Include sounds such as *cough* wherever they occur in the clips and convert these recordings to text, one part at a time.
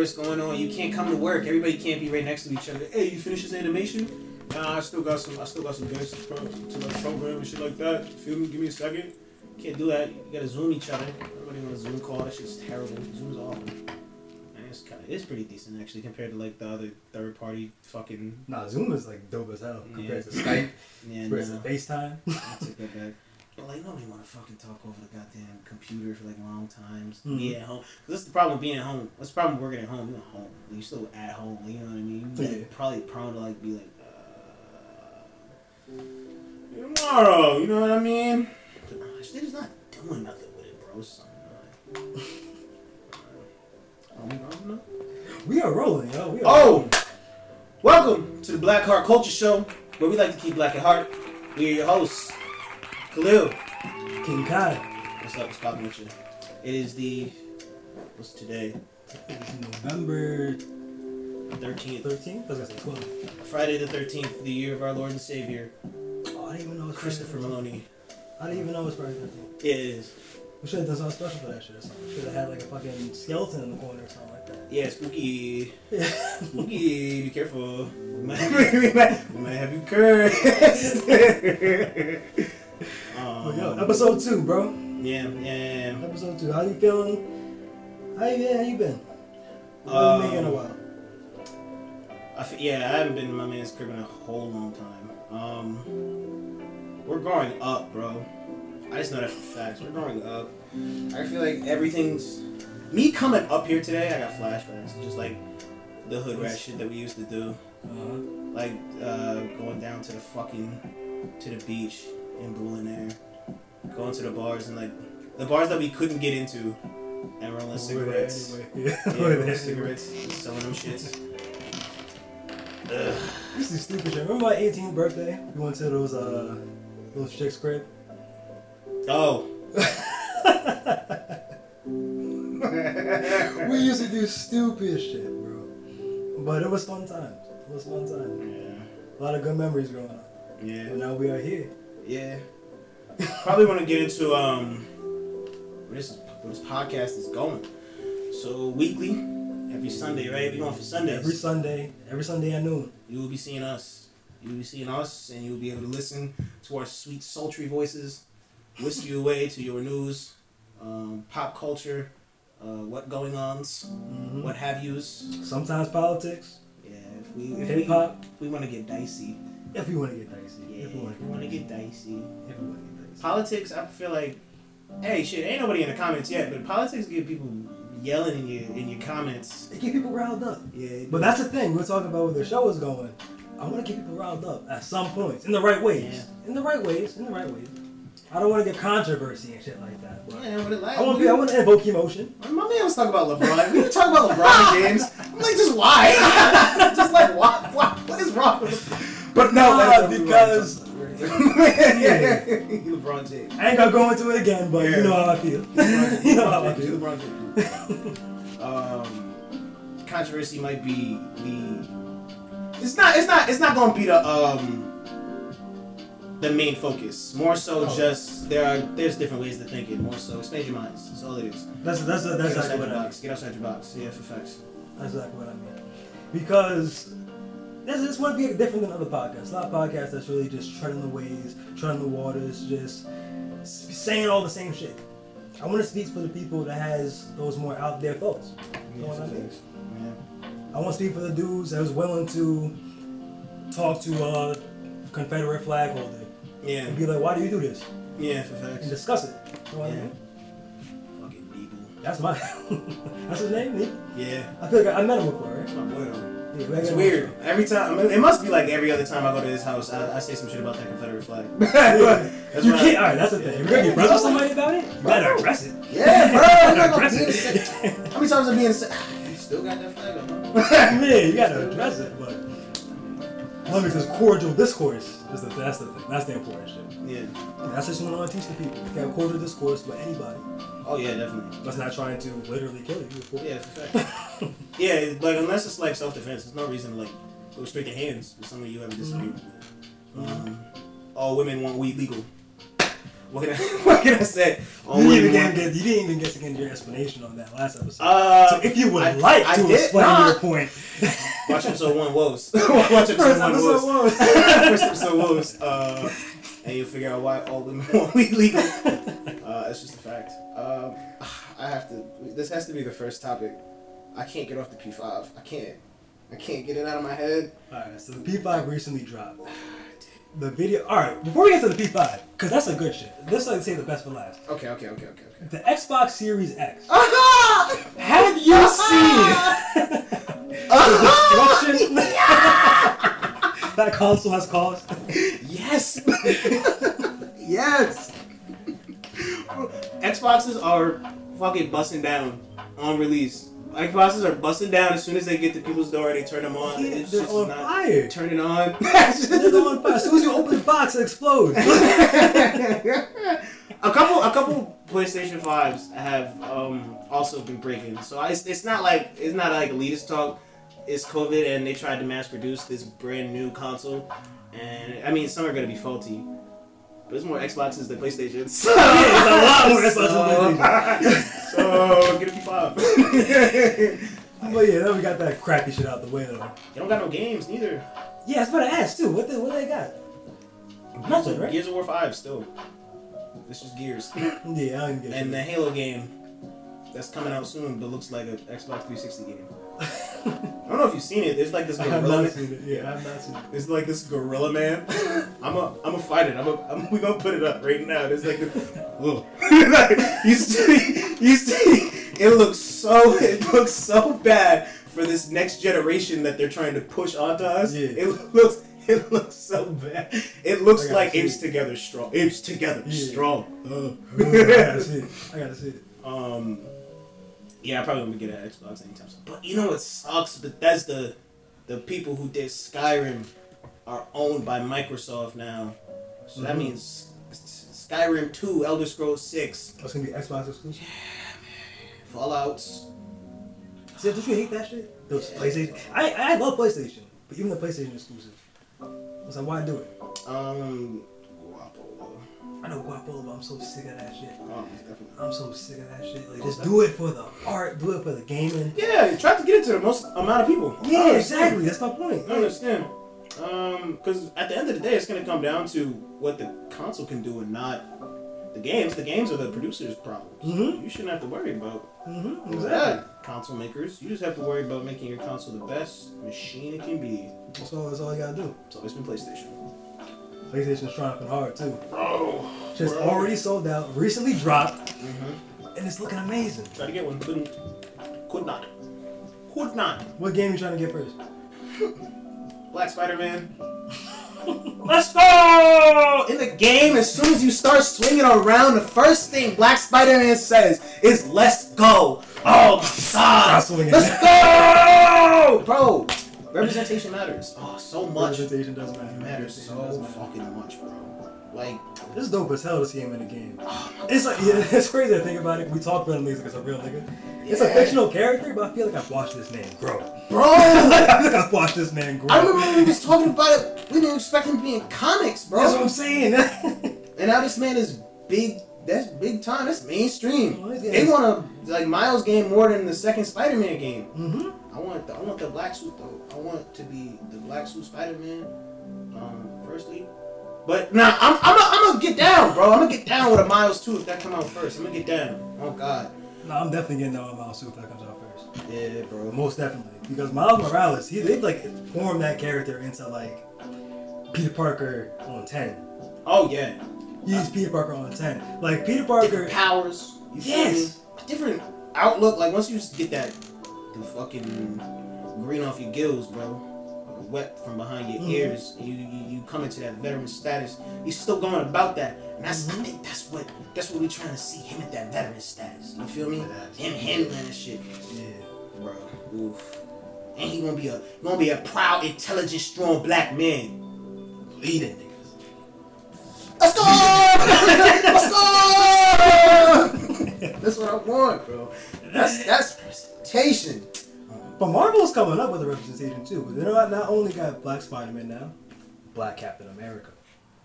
virus going on. You can't come to work. Everybody can't be right next to each other. Hey, you finish this animation? Nah, I still got some. I still got some bits to, to my program and shit like that. Feel me? Give me a second. Can't do that. You gotta zoom each other. Everybody on a Zoom call. That shit's terrible. Zoom's awful. Man, it's kind of, it's pretty decent actually compared to like the other third party fucking. nah, Zoom is like dope as hell compared Yeah. to Skype, Yeah, compared to no. FaceTime. I take that back. But like nobody want to fucking talk over the goddamn computer for like long times. Mhm. Be at home. Cause that's the problem with being at home. What's the problem with working at home? You're home. You're still at home. You know what I mean? You're like, probably prone to like be like. Uh, tomorrow, you know what I mean? But nah, they're just not doing nothing with it, bro. Son. Like, I don't know. we are rolling, yo. We are Oh, welcome to the Black Heart Culture Show, where we like to keep black at heart. We are your hosts, Khalil. King Kai. What's up? Poppin' with you? It is the what's today? It's November Thirteenth, 13th? I was say 12. Friday the thirteenth, the year of our Lord and Savior, Oh, I didn't even know it was Christopher Friday Maloney. I didn't even know it was Friday the 13th. Yeah, it is. We should have done something special for that shit or something. Should have had like a fucking skeleton in the corner or something like that. Yeah, spooky. Yeah. Spooky. Be careful. We might, we might, we might have you cursed. *laughs* Yo, um, episode 2, bro. yeah, yeah, yeah. Episode 2. How you feeling? How you, yeah, how you been? Um, been making a while. I f- yeah, I haven't been in my man's crib in a whole long time. Um, we're growing up, bro. I just know that for facts. We're growing up. I feel like everything's me coming up here today. I got flashbacks, just like the hood rat shit that we used to do, Uh-huh. like uh, going down to the fucking to the beach and booling there, going to the bars and like the bars that we couldn't get into, and rolling cigarettes. Anyway. *laughs* Yeah, Yeah, rolling cigarettes, selling them shits. Ugh. This is stupid shit. Remember my 18th birthday? We went to those uh those chicks crib. Oh. *laughs* we used to do stupid shit, bro. But it was fun times. It was fun times. Yeah. A lot of good memories growing up. Yeah. And now we are here. Yeah. Probably want to get into um where this where this podcast is going. So weekly, every Sunday, right? We going for Sundays. Every Sunday, every Sunday at noon. you will be seeing us. You will be seeing us, and you will be able to listen to our sweet, sultry voices, whisk you away to your news, um, pop culture, uh, what going ons, Mhm. what have yous. Sometimes politics, Yeah, if we if hip we, hop. if we want to get dicey, If we want to get dicey. yeah, If we want if we want to get dicey. If we want to get dicey. Politics, I feel like, hey, shit, ain't nobody in the comments yet, but politics get people yelling in your in your comments. They get people riled up. Yeah, But that's the thing. We're talking about where the show is going. I want to get people riled up at some points, in the right ways. Yeah. In the right ways. In the right ways. I don't want to get controversy and shit like that. But yeah, but it like, I want to be. I want to invoke emotion. My man was talking about LeBron. We were talking about LeBron *laughs* James. I'm like, just why? *laughs* just like why? Why? What is wrong with? But no, that's- because- yeah, LeBron James. *laughs* I ain't gonna go into it again, but Yeah. you know how I feel. LeBron *laughs* you know how I feel. LeBron James. Um, controversy might be the. It's not. It's not. It's not going to be the um. The main focus, more so, Oh. just there are there's different ways to think it. More so, expand your minds. That's all it is. That's that's that's Get exactly outside what your I mean. box. Get outside your box. Yeah, for facts. That's exactly what I mean. Because this, this might be different than other podcasts. A lot of podcasts that's really just treading the waves, treading the waters, just saying all the same shit. I want to speak for the people that has those more out there thoughts. You know what I mean? I want to speak for the dudes that was willing to talk to a Confederate flag holder Yeah. and be like, "Why do you do this?" Yeah, for facts. and discuss it. You know what I Yeah. mean? Fucking Beagle. That's my. *laughs* that's his name. Nick? Yeah. I feel like I, I met him before, right? That's my boy though. Yeah, we It's weird. Every time, I mean, it must be like every other time I go to his house, I, I say some shit about that Confederate flag. *laughs* That's you can't. I- All right, that's the thing. If you're gonna be friends with somebody about it, you better address it. Yeah, bro. *laughs* I'm not gonna Address be in the it. sa- How many times am I being sa- You still got that flag on, huh? *laughs* yeah, you gotta address it, but as long as there's cordial discourse, is the that's the thing. That's the important shit. Yeah. And that's just what I want to teach the people. You can have cordial discourse with anybody. Oh yeah, definitely. That's not trying to literally kill you. Yeah, for fact. *laughs* yeah, like unless it's like self defense, there's no reason to like go straight to hands with someone you have a disagreement with. Um, all women want weed legal. What can I, *laughs* what can I say? You didn't, even get, you didn't even get to get your explanation on that last episode. Uh, so if you would I- like I to explain not. your point, *laughs* Watch episode one woes. *laughs* Watch episode First one episode woes. First episode woes. Uh, and you'll figure out why all women want weed legal. Uh, it's just a fact. Um, I have to. This has to be the first topic. I can't get off the P five. I can't. I can't get it out of my head. Alright, so the P5 recently dropped. *sighs* *sighs* *sighs* The video. Alright, before we get to the P5, because that's a good shit. Let's like say the best for last. Okay, okay, okay, okay, okay. The Xbox Series X. Aha! *laughs* Have you *laughs* seen *laughs* the destruction that console has caused? Yes. yes. Xboxes are fucking busting down on release. Xboxes are busting down as soon as they get to people's door. They turn them on. Yeah, they're just on not fire. turn it on. *laughs* They're going fire. As soon as you open the box, it explodes. *laughs* *laughs* a couple, a couple PlayStation fives have um, also been breaking. So it's, it's not like it's not like elitist talk. It's COVID, and they tried to mass produce this brand new console. And I mean, some are gonna be faulty, but it's more Xboxes than PlayStations. *laughs* Yeah, it's a lot more Xbox than *laughs* so, *laughs* so get a P5. But yeah, then we got that crappy shit out the way though. they don't got no games neither. Yeah, I was about to ask too. What they what they got? Nothing, right? Gears of War Five still. This is Gears. Yeah, I didn't get And the. Halo game that's coming out soon, but looks like an Xbox 360 game. I don't know if you've seen it. There's like this gorilla. it. Yeah, I have not seen it. There's like this gorilla man. I'm a I'm a fight it. I'm a I'm, we gonna put it up right now. There's like *laughs* this. *laughs* Like, you see, you see, it looks so it looks so bad for this next generation that they're trying to push onto us. Yeah. It looks it looks so bad. It looks like apes it. together strong. Apes together Yeah. strong. Ugh. I gotta see it. I gotta see it. *laughs* Um, yeah, I probably won't get an Xbox anytime soon. But you know what sucks? Bethesda, the the people who did Skyrim, are owned by Microsoft now. So that Mhm. means Skyrim 2, Elder Scrolls 6, That's gonna be Xbox exclusive. Yeah, man. Fallout's. See, don't you hate that shit? Those PlayStation. I I love PlayStation, but even the PlayStation exclusive. I was like, why do it? Um, know Guapo, but I'm so sick of that shit. Oh. I'm so sick of that shit. Like, just do it for the art, do it for the gaming. Yeah, try to get it to the most amount of people. Yeah, exactly. That's my point. I understand. Um, because at the end of the day, it's gonna come down to what the console can do and not the games. The games are the producers' problems. Mhm. You shouldn't have to worry about Mm-hmm. Exactly. Console makers, you just have to worry about making your console the best machine it can be. That's all. That's all you gotta do. It's always been PlayStation. PlayStation's triumphing hard too. Bro, Just bro. already sold out. Recently dropped, Mm-hmm. and it's looking amazing. Try to get one, couldn't, could not, could not. What game you trying to get first? *laughs* Black Spider Man. *laughs* Let's go! In the game, as soon as you start swinging around, the first thing Black Spider Man says is, Let's go! Oh my god! Let's go! Bro, representation matters. Oh, so much. Representation doesn't matter. matters so fucking much, bro. Like, It's dope as hell to see him in the game. It's like yeah, *laughs* it's crazy to think about it. We talk about him like it's a real nigga. It's a fictional character, but I feel like I've watched this man grow. bro! *laughs* I feel like I've watched this man grow. I remember when we was talking about it, we didn't expect him to be in comics, bro. That's what I'm saying. *laughs* And now this man is big. That's big time. That's mainstream. Yeah. They want to like Miles game more than the second Spider-Man game. mm-hmm. I want the I want the black suit though. I want to be the black suit Spider-Man. Um, firstly, but nah, I'm I'm gonna I'm gonna get down, bro. I'm gonna get down with a Miles too if that come out first. I'm gonna get down. Oh God. No, I'm definitely getting that on Miles Suit if that comes out first. Yeah, bro. Most definitely. Because Miles Morales, he they've like formed that character into like Peter Parker on ten. Oh yeah. He's uh, Peter Parker on ten. Like Peter Parker Different powers. Yes. A different outlook. Like once you just get that, the fucking green off your gills, bro. Wet from behind your Mhm. ears, you, you you come into that veteran status. He's still going about that, and that's Mm-hmm. I think that's what that's what we're trying to see him at that veteran status. You feel me? Him handling that shit, Yeah. bro. Oof. And he gonna be a gonna be a proud, intelligent, strong black man. Leading niggas. Let's go! *laughs* Let's go! *laughs* That's what I want, bro. That's that's presentation. But Marvel's coming up with a representation too. They're not, not only got Black Spider-Man now, Black Captain America.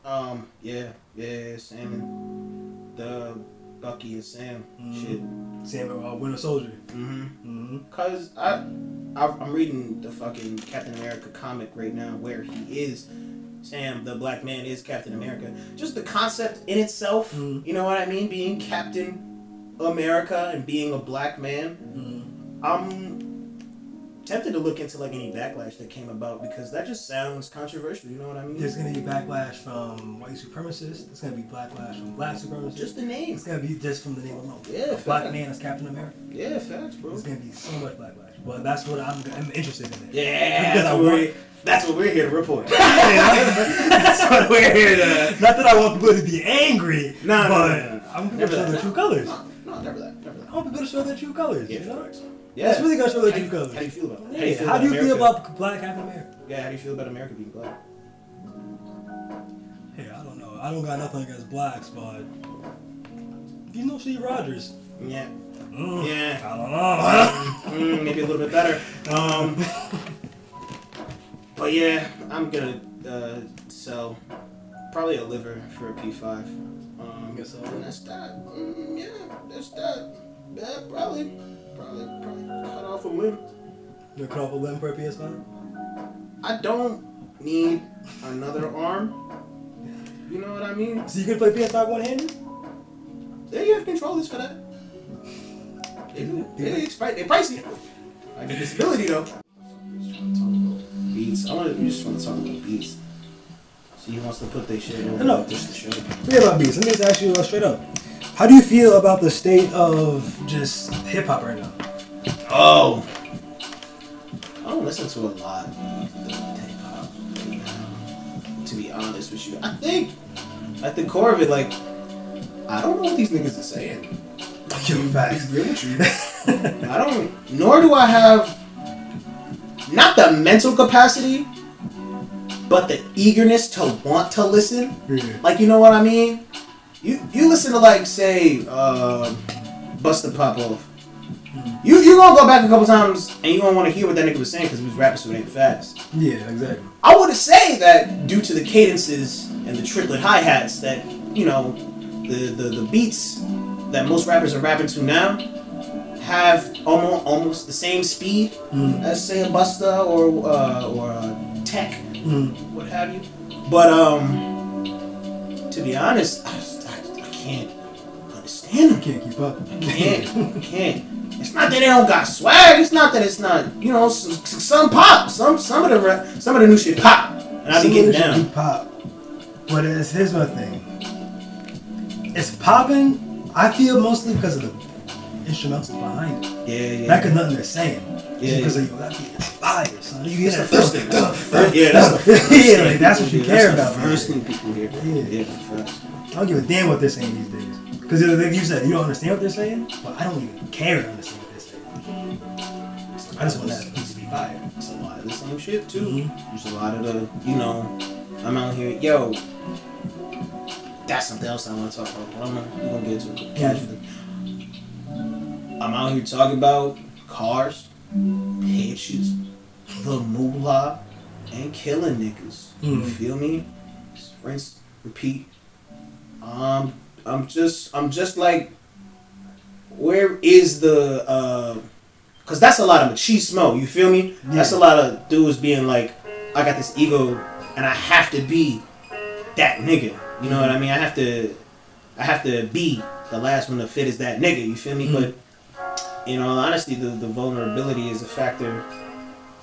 Um, yeah. Yeah, Sam and the Bucky and Sam Mhm. shit. Sam uh, Winter Soldier. Mm-hmm. Mm-hmm. Cause I, I, I'm reading the fucking Captain America comic right now where he is. Sam, the black man, is Captain America. Just the concept in itself, Mhm. you know what I mean? Being Captain America and being a black man. Mm-hmm. I'm tempted to look into like any backlash that came about because that just sounds controversial. You know what I mean? There's gonna be backlash from white supremacists. There's gonna be backlash from black supremacists. Just the name. it's gonna be just from the name alone. Yeah, a black man as Captain America. Yeah, facts, bro. There's gonna be so much backlash. But that's what I'm, I'm interested in. It. Yeah, Because that's I what, want- we're, that's what we're here to report. *laughs* *laughs* that's what we're here to. Not that I want people to be angry, no, but no, no, no. I want people Never to their true colors. No, never that. I want people to show their true colors. Yeah, you know? facts. It's really gonna show their how true you, colors. How do you feel about it? Yeah, How do you feel America? about Black Captain America? Yeah, how do you feel about America being black? Hey, I don't know. I don't got nothing against blacks, but you know Steve Rogers. Yeah, Mm, Yeah. I don't know. *laughs* mm, maybe a little bit better. Um, but yeah, I'm gonna uh, sell probably a liver for a P5. Um, Guess so. and that's that. Mm, yeah, that's that. Yeah, probably, probably, probably cut off a limb. You cut off a limb for a PS5? I don't need another arm. You know what I mean? So you can play PS5 one handed? Yeah, you have controllers for that. They do. They, they, they pricey. I get disability though. Beats. I want to. Just want to talk about beats. So he wants to put their shit over No. just the show. Forget about beats. Let me just ask you uh, straight up. How do you feel about the state of just hip hop right now? Oh. I don't listen to a lot of hip hop right now. To be honest with you, I think at the core of it, like, I don't know what these niggas are saying. *laughs* Yo, Facts. I don't. Nor do I have not the mental capacity, but the eagerness to want to listen. Yeah. Like you know what I mean? You you listen to like say uh, Busta Pop Off. You you gonna go back a couple times and you gonna want to hear what that nigga was saying because he was rapping so damn fast. Yeah, exactly. I would say that due to the cadences and the triplet hi hats that you know the, the the beats that most rappers are rapping to now have almost almost the same speed Mm. as say a Busta or uh, or a Tech, Mm. what have you. But um, to be honest, I, just- I, I can't understand them. Can't keep up. I can't. I can't. It's not that they don't got swag. It's not that it's not. You know, s- s- some pop. Some some of the some of the new shit pop, and I be getting of it should down. pop. But it's, here's my thing. It's popping, I feel mostly because of the instrumentals behind it. Yeah, yeah. Not because nothing they're saying. Yeah, because yeah. of, yo, that beat is fire, son. You hear that? first thing. Yeah, that's the first *laughs* Yeah, like, that's what you care. That's about, the first thing people hear. Yeah. Yeah, first. I don't give a damn what they're saying these days. Because like you said, you don't understand what they're saying, but I don't even care to understand what they're saying. I just want that piece to be fire. It's a lot of the same shit too. Mhm. There's a lot of the, you know, I'm out here, yo. That's something else I want to talk about. But I'm gonna, get into it casually. I'm out here talking about cars, pictures, the moolah, and killing niggas. You Mhm. feel me? Rinse, repeat. Um, I'm just, I'm just like, where is the, uh, cause that's a lot of machismo. You feel me? That's a lot of dudes being like, I got this ego, and I have to be that nigga. You know what I mean? I have to, I have to be the last one to fit is that nigga. You feel me? Mhm. But you know, honestly, the the vulnerability is a factor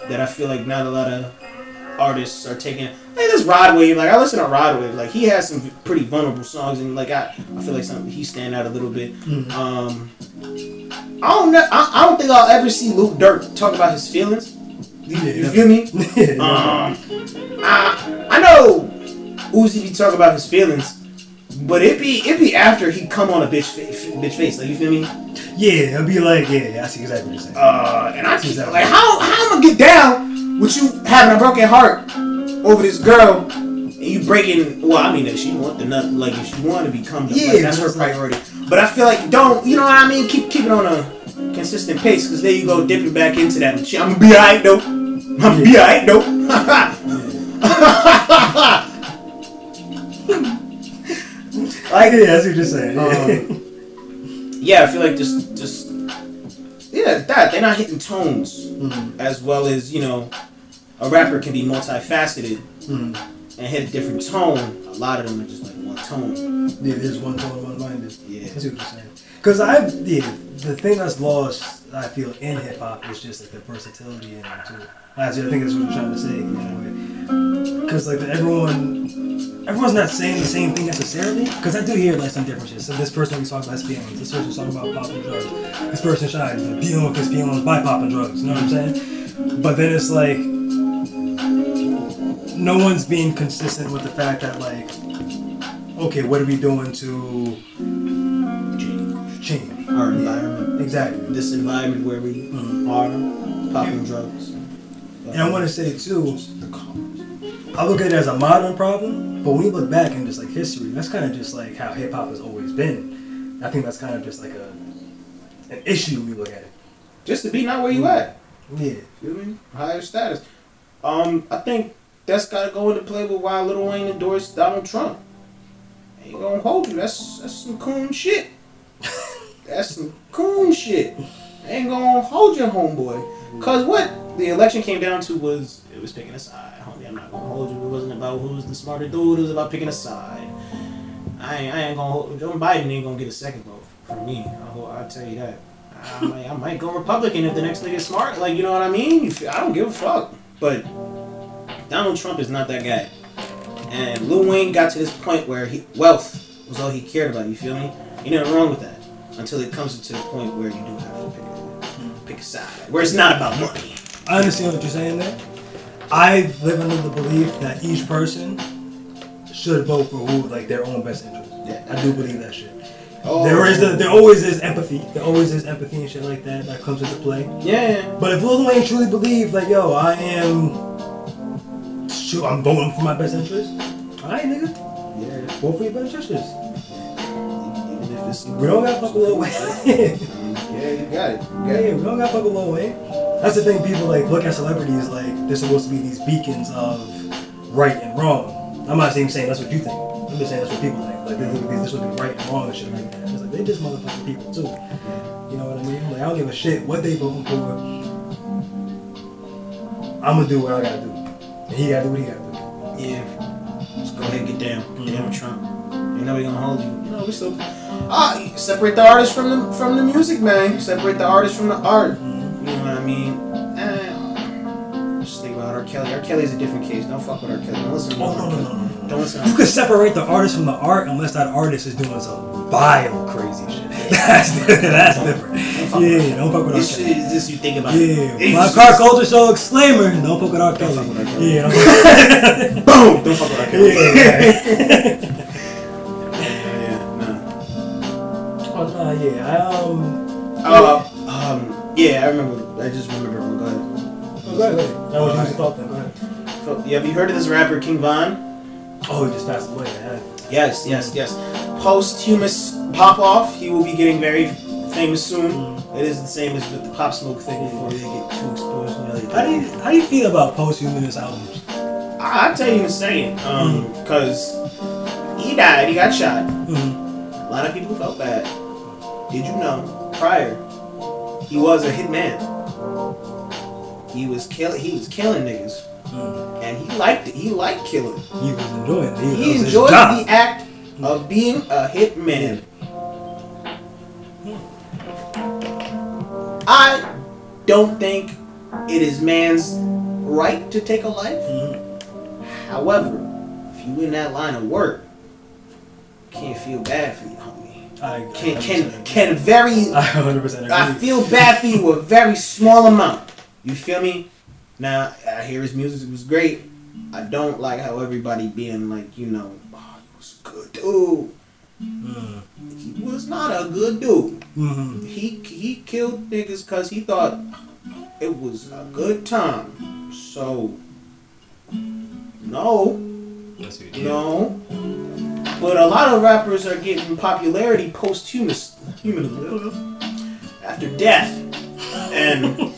that I feel like not a lot of artists are taking. Hey, this Rod Wave, like I listen to Rod Wave, like he has some pretty vulnerable songs, and like I, I feel like some he stand out a little bit. Mhm. Um, I don't know. I, I don't think I'll ever see Lil Durk talk about his feelings. You, Yeah, you feel me? *laughs* Yeah. Um, I, I know Uzi be talking about his feelings, but it be it be after he come on a bitch fa- bitch face. Like you feel me? yeah, it'll be like, yeah, yeah, I see exactly what you're saying. Uh, and I keep Exactly. like how how am I gonna get down with you having a broken heart over this girl? And you breaking, well, I mean, if she want the nut, like if she want to become, the, Yeah, like, that's her priority. But I feel like don't, you know what I mean? Keep keep it on a consistent pace, cause there you go dipping back into that. I'm gonna be alright though. I'm gonna be alright though. Like, yeah, that's what you're saying. Um, yeah, I feel like just, just, yeah, that they're not hitting tones Mhm. as well as you know, a rapper can be multifaceted Mhm. and hit a different tone. A lot of them are just like one tone. Yeah, there's one tone, one minded. Yeah. I see what you're saying. Because I've, yeah, the thing that's lost, I feel, in hip hop is just like the versatility in it too. That's, I think that's what you're trying to say, you know. Because like everyone, everyone's not saying the same thing necessarily. Because I do hear like some differences. So this person was talking about his feelings. This person's talking about popping drugs. This person like, dealing with his feelings by popping drugs. You know what I'm saying? But then it's like no one's being consistent with the fact that like, okay, what are we doing to change? Our environment, Exactly. this environment where we Mhm. are popping drugs. And I want to say too. I look at it as a modern problem, but when you look back in just like history, that's kind of just like how hip hop has always been. I think that's kind of just like a an issue when you look at it. Just to be not where you at. Yeah. Feel me? Higher status. Um, I think that's got to go into play with why Lil Wayne endorsed Donald Trump. Ain't gonna hold you. That's that's some coon shit. *laughs* that's some coon shit. Ain't gonna hold your homeboy. Cause what the election came down to was it was picking a side. Homie, I'm not gonna hold you. It wasn't about who's the smarter dude. It was about picking a side. I ain't, I ain't gonna hold. Joe Biden ain't gonna get a second vote from me. I'll, I'll tell you that. I might, I might go Republican if the next nigga's smart. Like, you know what I mean? Feel- I don't give a fuck. But Donald Trump is not that guy. And Lil Wayne got to this point where he, wealth was all he cared about. You feel me? Ain't nothing wrong with that. Until it comes to the point where you do have to pick pick a side. Where it's not about money. I understand what you're saying there. I live under the belief that each person should vote for who like their own best interest. Yeah. I do believe that shit. Oh. There is the, there always is empathy. There always is empathy and shit like that that comes into play. Yeah. But if Lil Wayne truly believed, like, yo, I am, shoot, I'm voting for my best interest. All right, nigga, Yeah. vote for your best interest. Even if it's. We don't gotta fuck with Lil Wayne. *laughs* Yeah, you got it. You got yeah, it. we don't gotta fuck with Lil Wayne. That's the thing. People like look at celebrities like they're supposed to be these beacons of right and wrong. I'm not even saying that's what you think. I'm just saying that's what people think. Like this, would be- this would be right and wrong and shit like that. It's like they just motherfucking people too. You know what I mean? Like I don't give a shit what they voting for. I'm gonna do what I gotta do, and he gotta do what he gotta do. Yeah. Just go ahead and get down. Get down with Mhm. Trump. Ain't nobody gonna hold you. You know, we still ah separate the artist from the from the music, man. Separate the artist from the art. You know what I mean? Eh, just think about R. Kelly. R. Kelly's a different case. Don't fuck with R. Kelly. Don't listen to Oh no no no no. no. Don't listen. You could separate the artist from the art unless that artist is doing some vile crazy shit. That's *laughs* that's different. Yeah, don't fuck with R. Kelly. is this you think about. Yeah, It's my just- car culture show exclaimer. Don't fuck with R. Kelly. fuck with R. Kelly. Yeah, don't *laughs* Boom. Don't fuck with R. Kelly. *laughs* oh yeah. I, um. Uh, um, yeah, I remember. I just remember. Go ahead. Oh, go ahead. That was your thought. Then go ahead. So, yeah, have you heard of this rapper King Von? Oh, he just passed away. Yeah. Yes, yes, yes. Posthumous pop off. He will be getting very famous soon. Mm. It is the same as with the Pop Smoke thing before they get too exposed. How do you how do you feel about posthumous albums? I, I'll tell you in a second. Um, cause he died. He got shot. Mm-hmm. A lot of people felt bad. Did you know? Prior, he was a hitman. He was killing. He was killing niggas, Mm. and he liked it. He liked killing. He was enjoying it. He, He enjoyed the act of being a hitman. I don't think it is man's right to take a life. Mhm. However, if you in that line of work, can't feel bad for you. I Can can can very *laughs* I 100% agree. I feel bad for you a very small amount. You feel me? Now I hear his music was great. I don't like how everybody being like, you know, oh, he was a good dude. Mm. He was not a good dude. Mm-hmm. He he killed niggas because he thought it was a good time. So no, That's what he no. But a lot of rappers are getting popularity posthumous, human after death, and *laughs*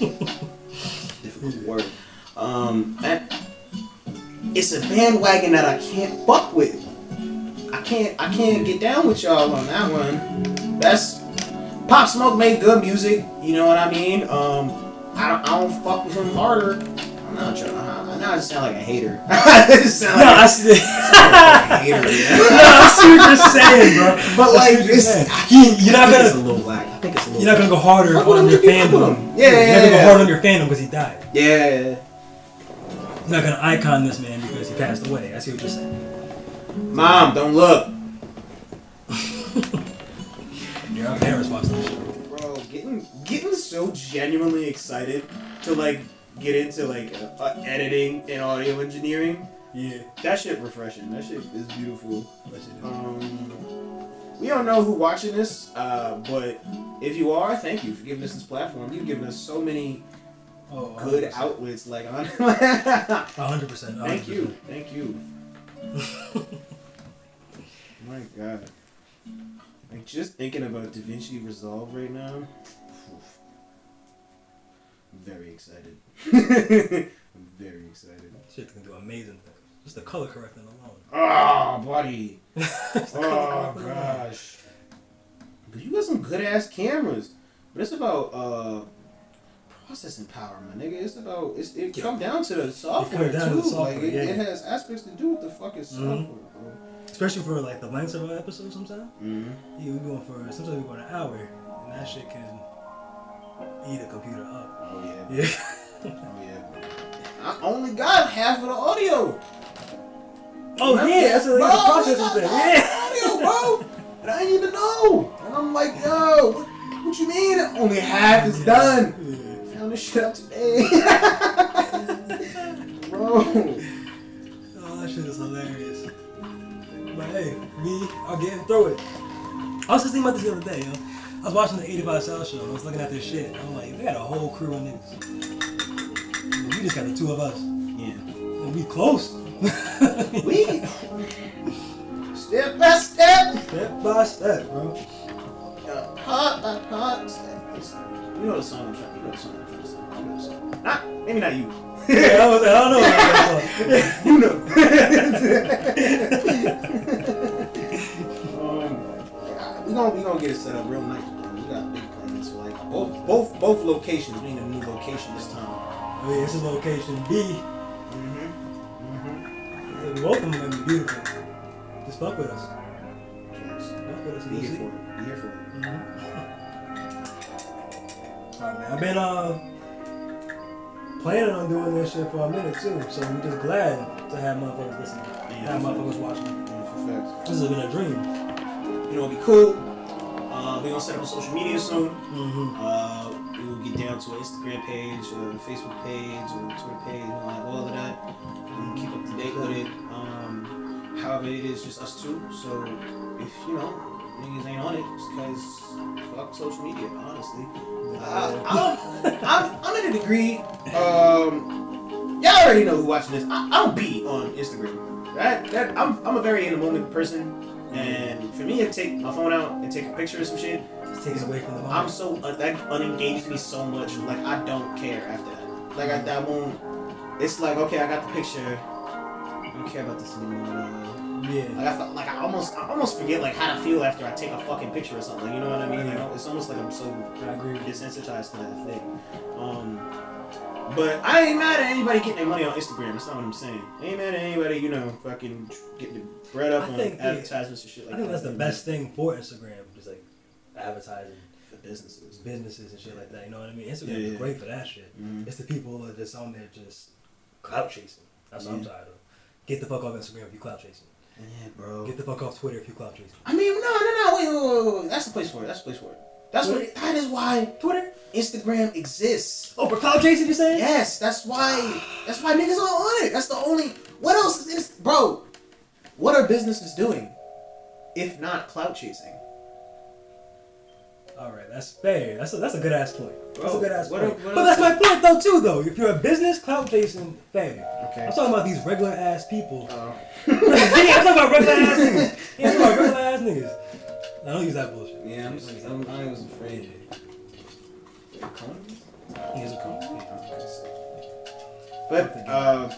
difficult word. Um, it's a bandwagon that I can't fuck with. I can't I can't get down with y'all on that one. That's Pop Smoke made good music. You know what I mean? Um, I don't I don't fuck with him harder. I'm not trying. I, I know I just sound like a hater. *laughs* I just sound No, like, I see. *laughs* Like a hater. *laughs* no, I see what you're saying, bro. But like, you're saying. I can't, You're not gonna- it's a little black. I think it's a little. You're not gonna go harder on your keep fucking with fandom. him. Yeah, yeah. You're not gonna go hard on your fandom because he died. Yeah. You're not gonna icon this man because he passed away. I see what you're saying. Mom, don't look. Your parents watch this. Bro, getting getting so genuinely excited to like get into like uh, uh, editing and audio engineering. Yeah. That shit refreshing. That shit is beautiful. Shit is- Um, we don't know who watching this, uh, but if you are, thank you for giving us this platform. You've given us so many Oh, good 100%. outlets. Like, *laughs* hundred percent. thank you, thank *laughs* you. My God, like just thinking about DaVinci Resolve right now. very excited. I'm very excited. Shit can do amazing things. Just the color correcting alone. Oh, buddy. *laughs* Just the color Oh gosh. But you got some good ass cameras. But it's about uh processing power, my nigga. It's about it's it come down to the software to too. the software, like it, yeah. it has aspects to do with the fucking software, Mhm. bro. Especially for like the lengths of an episode sometimes. Mm-hmm. Yeah, we're going for sometimes we're going an hour, and that shit can eat a computer up. Oh yeah. Yeah. *laughs* Yeah. I only got half of the audio. oh Remember yeah, that? that's what Bro, the got thing. Yeah. audio, bro. And I didn't even know. And I'm like, yo, what, what you mean? Only half is done. Yeah. Found this shit out today. *laughs* Bro. Oh, that shit is hilarious. But hey, me, I'm getting through it. I was just thinking about this the other day, yo. I was watching the 85 South show and I was looking at this shit. I'm like, they got a whole crew of niggas. Just got the two of us. Yeah. And we close. *laughs* We step by step, Step by step, bro. uh, by heart. Step by step. You know the song I'm trying. You know the song I'm trying to sing. You know the song. Not maybe not you. *laughs* Yeah, I, was, I don't know. What *laughs* you know. um, we gonna we gonna get it set up real nice, bro. We got big plans for like both both both locations. We need a new location this time. I mean, this is location B. Mm-hmm. And both of them beautiful. Just fuck with us. Mm-hmm. Fuck with us. Be here for it. Be here for it. *laughs* Alright, man. I've been uh planning on doing this shit for a minute too, so we're just glad to have motherfuckers listening, have motherfuckers watching. Yeah, facts. This has been a dream. You know, it'd be cool. Uh, we gonna set up a social media soon. Mm-hmm. Uh, get down to an Instagram page, or Facebook page, or Twitter page, and like all of that. And keep up to date with it. Um, however, it is just us two. So if you know niggas ain't on it, it's because fuck social media. Honestly, uh, I'm, I'm I'm in a degree. Um, y'all already know who watching this. I, I don't be on Instagram. That that I'm I'm a very in the moment person. And for me to take my phone out and take a picture of some shit, Away from the I'm so uh, that unengaged me so much. Like I don't care after that. Like I, that won't. It's like okay, I got the picture. I don't care about this anymore. Yeah. like I felt like I almost I almost forget like how to feel after I take a fucking picture or something. You know what I mean? Like it's almost like I'm so I agree desensitized to that thing. Um, but I ain't mad at anybody getting their money on Instagram. That's not what I'm saying. I ain't mad at anybody, you know, fucking getting bread up I on think, yeah, advertisements and shit like that. I think that. that's the best thing for Instagram, just like advertising for businesses. businesses and shit like that. You know what I mean? Instagram Yeah, is great for that shit. Mhm. It's the people that are just on there just clout chasing. That's what I'm tired of. Get the fuck off Instagram if you clout chasing. Yeah, bro. Get the fuck off Twitter if you clout chasing. I mean, no, no, no. Wait, wait, wait, wait. That's the place for it. That's the place for it. That's what. That is why Twitter? Instagram exists. Oh, for clout chasing, you saying? Yes, that's why. That's why niggas are on it. That's the only. What else is, bro? What are businesses doing, if not clout chasing? All right, that's fair. That's a, that's a good ass point. That's a good ass what point. a- what but that's my point though too though. If you're a business, clout chasing, fair. Okay. I'm talking about these regular ass people. Uh, *laughs* yeah, I'm talking about regular ass niggas. Yeah, I'm talking about regular ass niggas. I don't use that bullshit. yeah, I'm, I'm, I was afraid. Yeah. He's a company. But uh,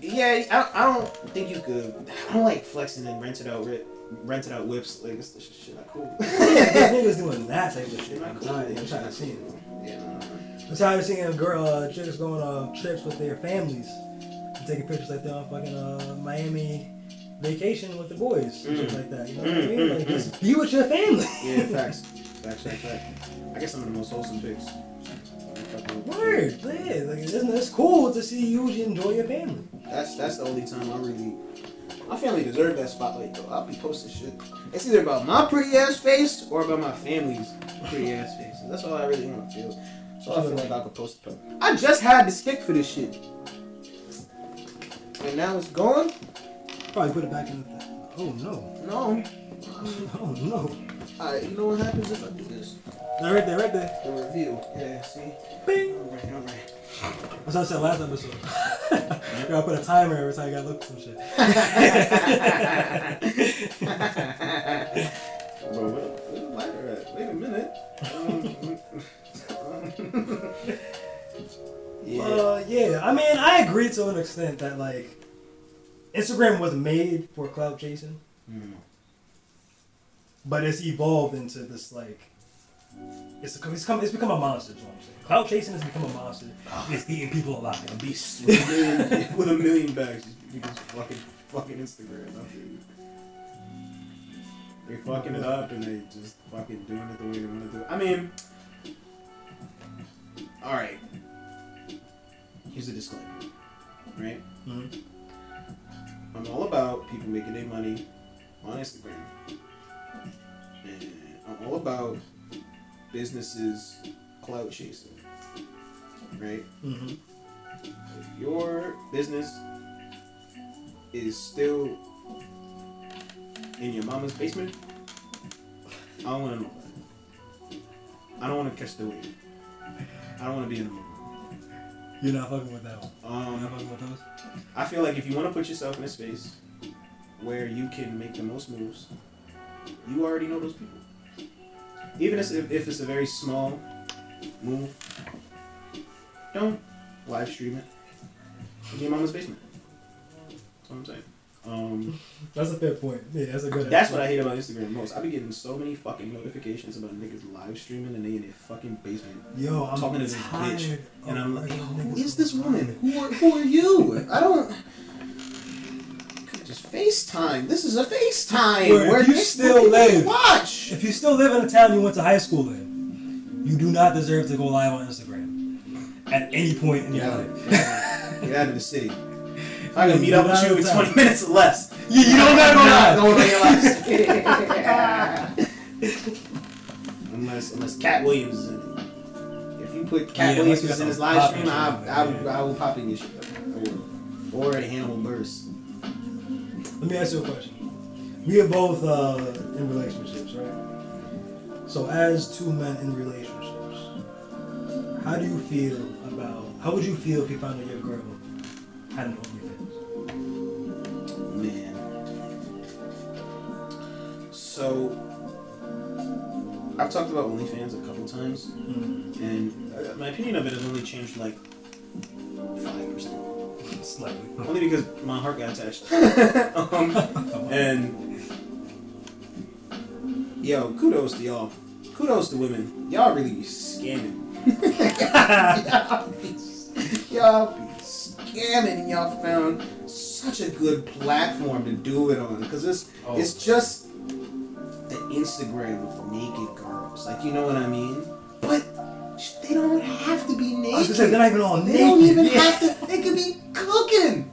Yeah, I, I don't think you could. I don't like flexing and rented out ri- rented out whips. Like this, this shit not cool. *laughs* yeah, niggas doing that type of shit. I'm tired. I'm tired of seeing it. Yeah, no, no, no. I'm tired of seeing a girl, uh, chicks going on trips with their families and taking pictures like they're on fucking uh, Miami vacation with the boys and shit Mm. like that. You know what I Mm, mean? mm, Like, mm. just be with your family. Yeah, *laughs* facts. Facts, facts, facts. I guess some of the most wholesome pics. Word, yeah. Like, isn't it's cool to see you enjoy your family. That's that's the only time I really. My family deserve that spotlight though. I'll be posting shit. It's either about my pretty ass face or about my family's pretty ass face. That's all I really want to feel. So I feel like I could post it. I just had the stick for this shit, and now it's gone. Probably put it back in the. Oh no. No. *laughs* Oh no. Alright, you know what happens if I do this? That right there, right there. The reveal. Yeah. See. Bing. Alright, All right. All right. That's what I said last episode. you *laughs* gotta put a timer every time you gotta look at some shit. *laughs* Bro, where, where the lighter at? Wait a minute. Um, um, *laughs* yeah. Uh, yeah. I mean, I agree to an extent that like Instagram was made for cloud chasing, Mm. but it's evolved into this like it's it's come it's become a monster. Is what I'm saying. Cloud chasing has become a monster. It's eating people alive. A beast *laughs* with a million, with a million bags because fucking fucking Instagram. I feel you. They fucking it up and they just fucking doing it the way they want to do it. I mean, all right. Here's a disclaimer, right? Mhm. I'm all about people making their money on Instagram, and I'm all about businesses cloud chasing, right? Mm-hmm. if your business is still in your mama's basement, I don't want to know. I don't want to catch the wave. I don't want to be in the mood. You're not fucking with that one. You're not Um, fucking with those. I feel like if you want to put yourself in a space where you can make the most moves, you already know those people. Even if, if it's a very small move, don't live stream it in your mama's basement. That's what I'm saying. Um, *laughs* That's a fair point. Yeah, that's a good. that's what I hate about Instagram most. I be getting so many fucking notifications about niggas live streaming and they in their fucking basement. Yo, I'm talking to this bitch, And I'm like, who this woman? Who are, who are you? I don't. Just FaceTime. This is a FaceTime. Where if you still where live- Watch. If you still live in the town you went to high school in, you do not deserve to go live on Instagram at any point in your life. *laughs* get out of the city. If I can meet up with you in 20 minutes or less. You, you don't gotta go Not live. your lives. *laughs* *laughs* unless, unless Katt Williams is in it. If you put Katt Yeah, Williams in his live stream, I, I, yeah. I, will pop in your shit. Or a Hannibal Buress. Let me ask you a question. We are both uh, in relationships, right? So, as two men in relationships, how do you feel about? How would you feel if you found out your girl had an OnlyFans? Man. So, I've talked about OnlyFans a couple times, Mm, and uh, my opinion of it has only changed like five percent. Slightly. *laughs* Only because my heart got attached. *laughs* um, and yo, kudos to y'all. Kudos to women. Y'all really be scamming. y'all, *laughs* be, y'all be scamming, and y'all found such a good platform to do it on. Because it's Oh. it's just the Instagram of naked girls. Like you know what I mean? But sh- they don't have to be I was naked. gonna say they're not even all naked. They don't even yeah. have to. They could be cooking.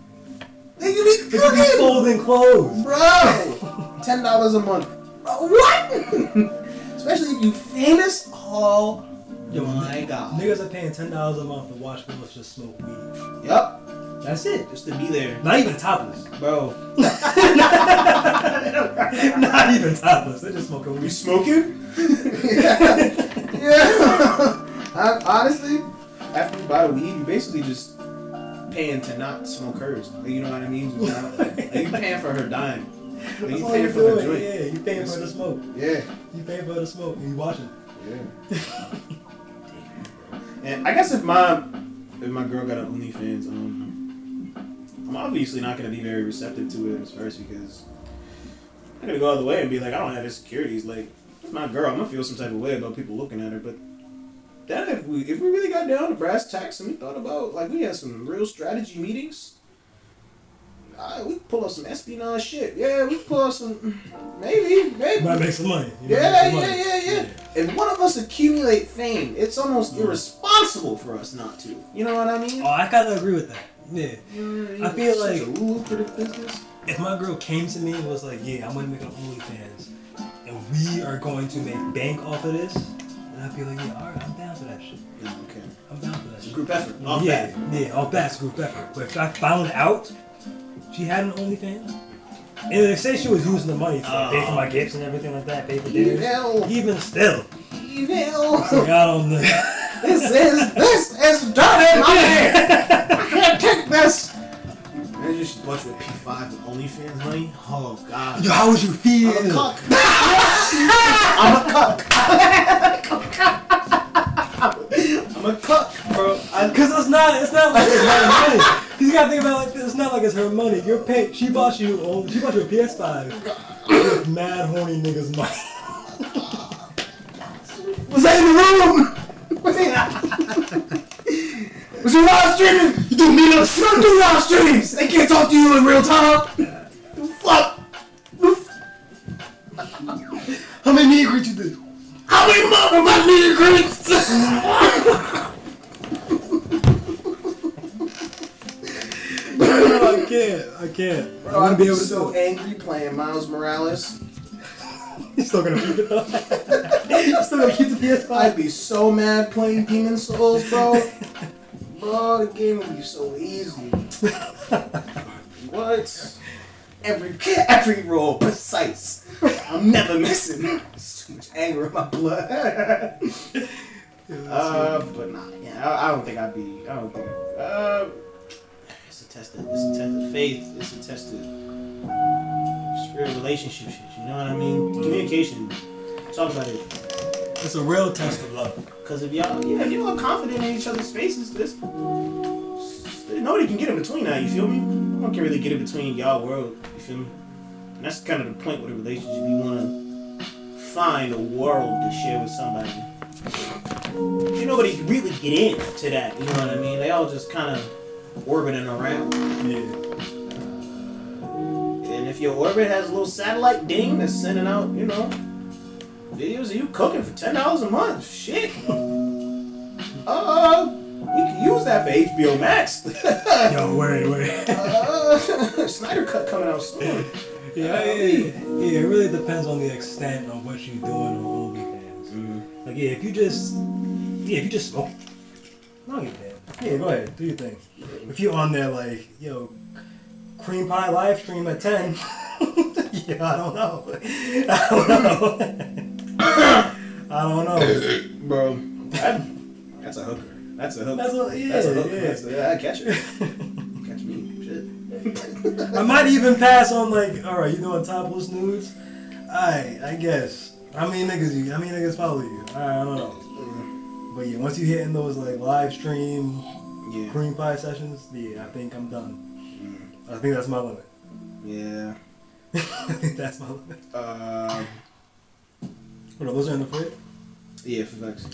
They could be They could be folding clothes. bro. *laughs* Ten dollars a month. Uh, what? *laughs* Especially if you famous. Oh Yo, my god. Niggas are paying ten dollars a month to watch girls just smoke weed. Yep. That's it. Just to be there, Not even topless. bro. *laughs* Not even topless. They're just smoking You weed. smoking? yeah. yeah. Basically just paying to not smoke hers. Like, you know what I mean? Not, like, you *laughs* paying for her dime. Like, you paying for the doing. joint. Yeah, you paying for the smoke. Yeah. You paying for the smoke and you watching. Yeah. and I guess if my if my girl got an OnlyFans, um, I'm obviously not going to be very receptive to it at first because I'm going to go all the way and be like, I don't have insecurities. Like, it's my girl. I'm going to feel some type of way about people looking at her. But then if we, if we really got down to brass tacks and we thought about, like, we had some real strategy meetings, uh, we could pull up some espionage shit. Yeah, we could pull up some, maybe, maybe. Might make some money. Yeah, some yeah, money. yeah, yeah. If one of us accumulate fame, it's almost irresponsible for us not to. You know what I mean? Oh, I kind of agree with that. Yeah. Mm, I feel like- a lucrative business. If my girl came to me and was like, "Yeah, I'm gonna make an OnlyFans, and we are going to make bank off of this," then I'd be like, "Yeah, all right, I'm down for that shit. Yeah, okay. I'm down for that It's a shit." group effort. Off yeah, that. yeah, off that's group effort. But if I found out she had an OnlyFans, and they say she was using the money to like, pay for my ah. gifts and everything like that, pay for dinners, Evil. even still, Evil. like, I don't know. this is this is dirty money. *laughs* I can't take this. Man, you should watch with P5 with OnlyFans money. Oh God. Yo, how would you feel? I'm a cuck. *laughs* I'm a cuck. I'm a cuck, bro. I, Cause it's not, it's not like it's her money. You gotta think about it like this. It's not like it's her money. You're paying. She bought you. Oh, she bought you a PS5 with mad horny niggas money. *laughs* Was that in the room? *laughs* Was that? Was you live streaming? You do meetups? You don't do live streams. They can't talk to you in real time. The fuck? The f- How many meet and greets you did? How many motherfucking meet and greets? I can't. I can't. I Bro, wouldn't I'd be be able to so do it. angry playing Miles Morales. *laughs* *laughs* He's still gonna keep it though? you still gonna keep the PS5? I'd be so mad playing Demon's Souls, bro. *laughs* bro, the game would be so easy. *laughs* what? Every every roll precise. I'm never missing. There's too much anger in my blood. *laughs* uh, but nah, yeah, I, I don't think I'd be. I don't think. Uh, it's a test of it's a test of faith. It's a test of real relationship shit. You know what I mean? Communication. Talk about it. It's a real test of love. Because if y'all, yeah, if y'all are confident in each other's spaces, this nobody can get in between that. You feel me? No one can really get in between y'all world. You feel me? And that's kind of the point with a relationship. You want to find a world to share with somebody. Ain't nobody really get into that. You know what I mean? They all just kind of orbiting around. Yeah. And if your orbit has a little satellite ding that's sending out, you know, videos of you cooking for ten dollars a month, shit. Uh, we can use that for HBO Max. *laughs* Yo, wait, wait. uh, Snyder Cut coming out soon. Yeah, yeah, yeah, yeah. It really depends on the extent of what you're doing on OnlyFans. Like, yeah, if you just, yeah, if you just smoke, I don't give. Yeah, go ahead, do your thing. If you're on there, like, yo, cream pie live stream at ten, *laughs* yeah, I don't know. *laughs* I don't know. I don't know. *coughs* Bro, that, that's a hooker. That's a hooker. That's a, yeah, That's a hooker. yeah. That's a, I catch it. *laughs* catch me. Shit. I might even pass on like, all right, you doing topless nudes? Alright, I guess. How many niggas you? How many niggas follow you? I don't know. But yeah, once you hit in those like live stream Yeah. cream pie sessions, yeah, I think I'm done. I think that's my limit. Yeah. *laughs* I think that's my limit. Uh, What those are in the fridge? yeah, for facts.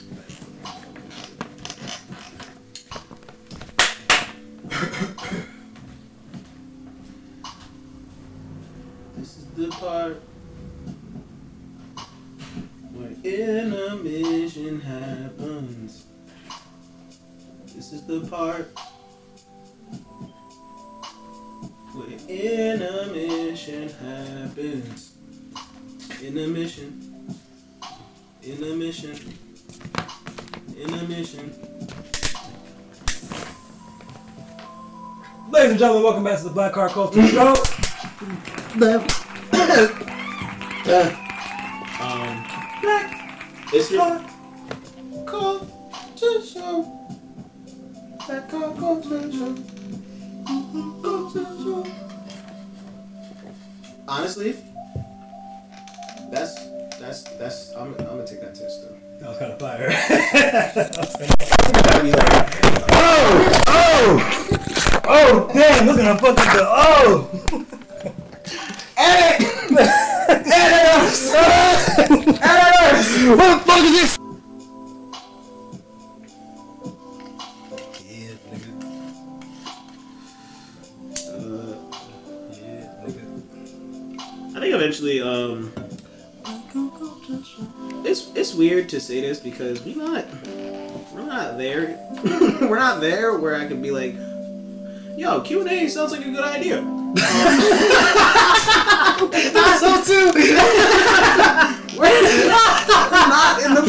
This is the part where intermission happens. This is the part where intermission happens. Intermission. Intermission. Intermission. Ladies and gentlemen, welcome back to the Black Car Culture Show. Um, it's your culture show. Black car culture show. Culture show. Honestly, that's that's that's I'm I'm gonna take that test though. That was kind of fire. Gotta be like, Oh! Oh! Oh damn! Look at the fucking the oh. Edit! Editors! Editors! What the fuck is this? Yeah, nigga. Uh, Yeah, nigga. I think eventually, um, it's weird to say this because we're not we're not there. *laughs* we're not there where I can be like, yo, Q and A sounds like a good idea. *laughs* Um, so too. we're not in the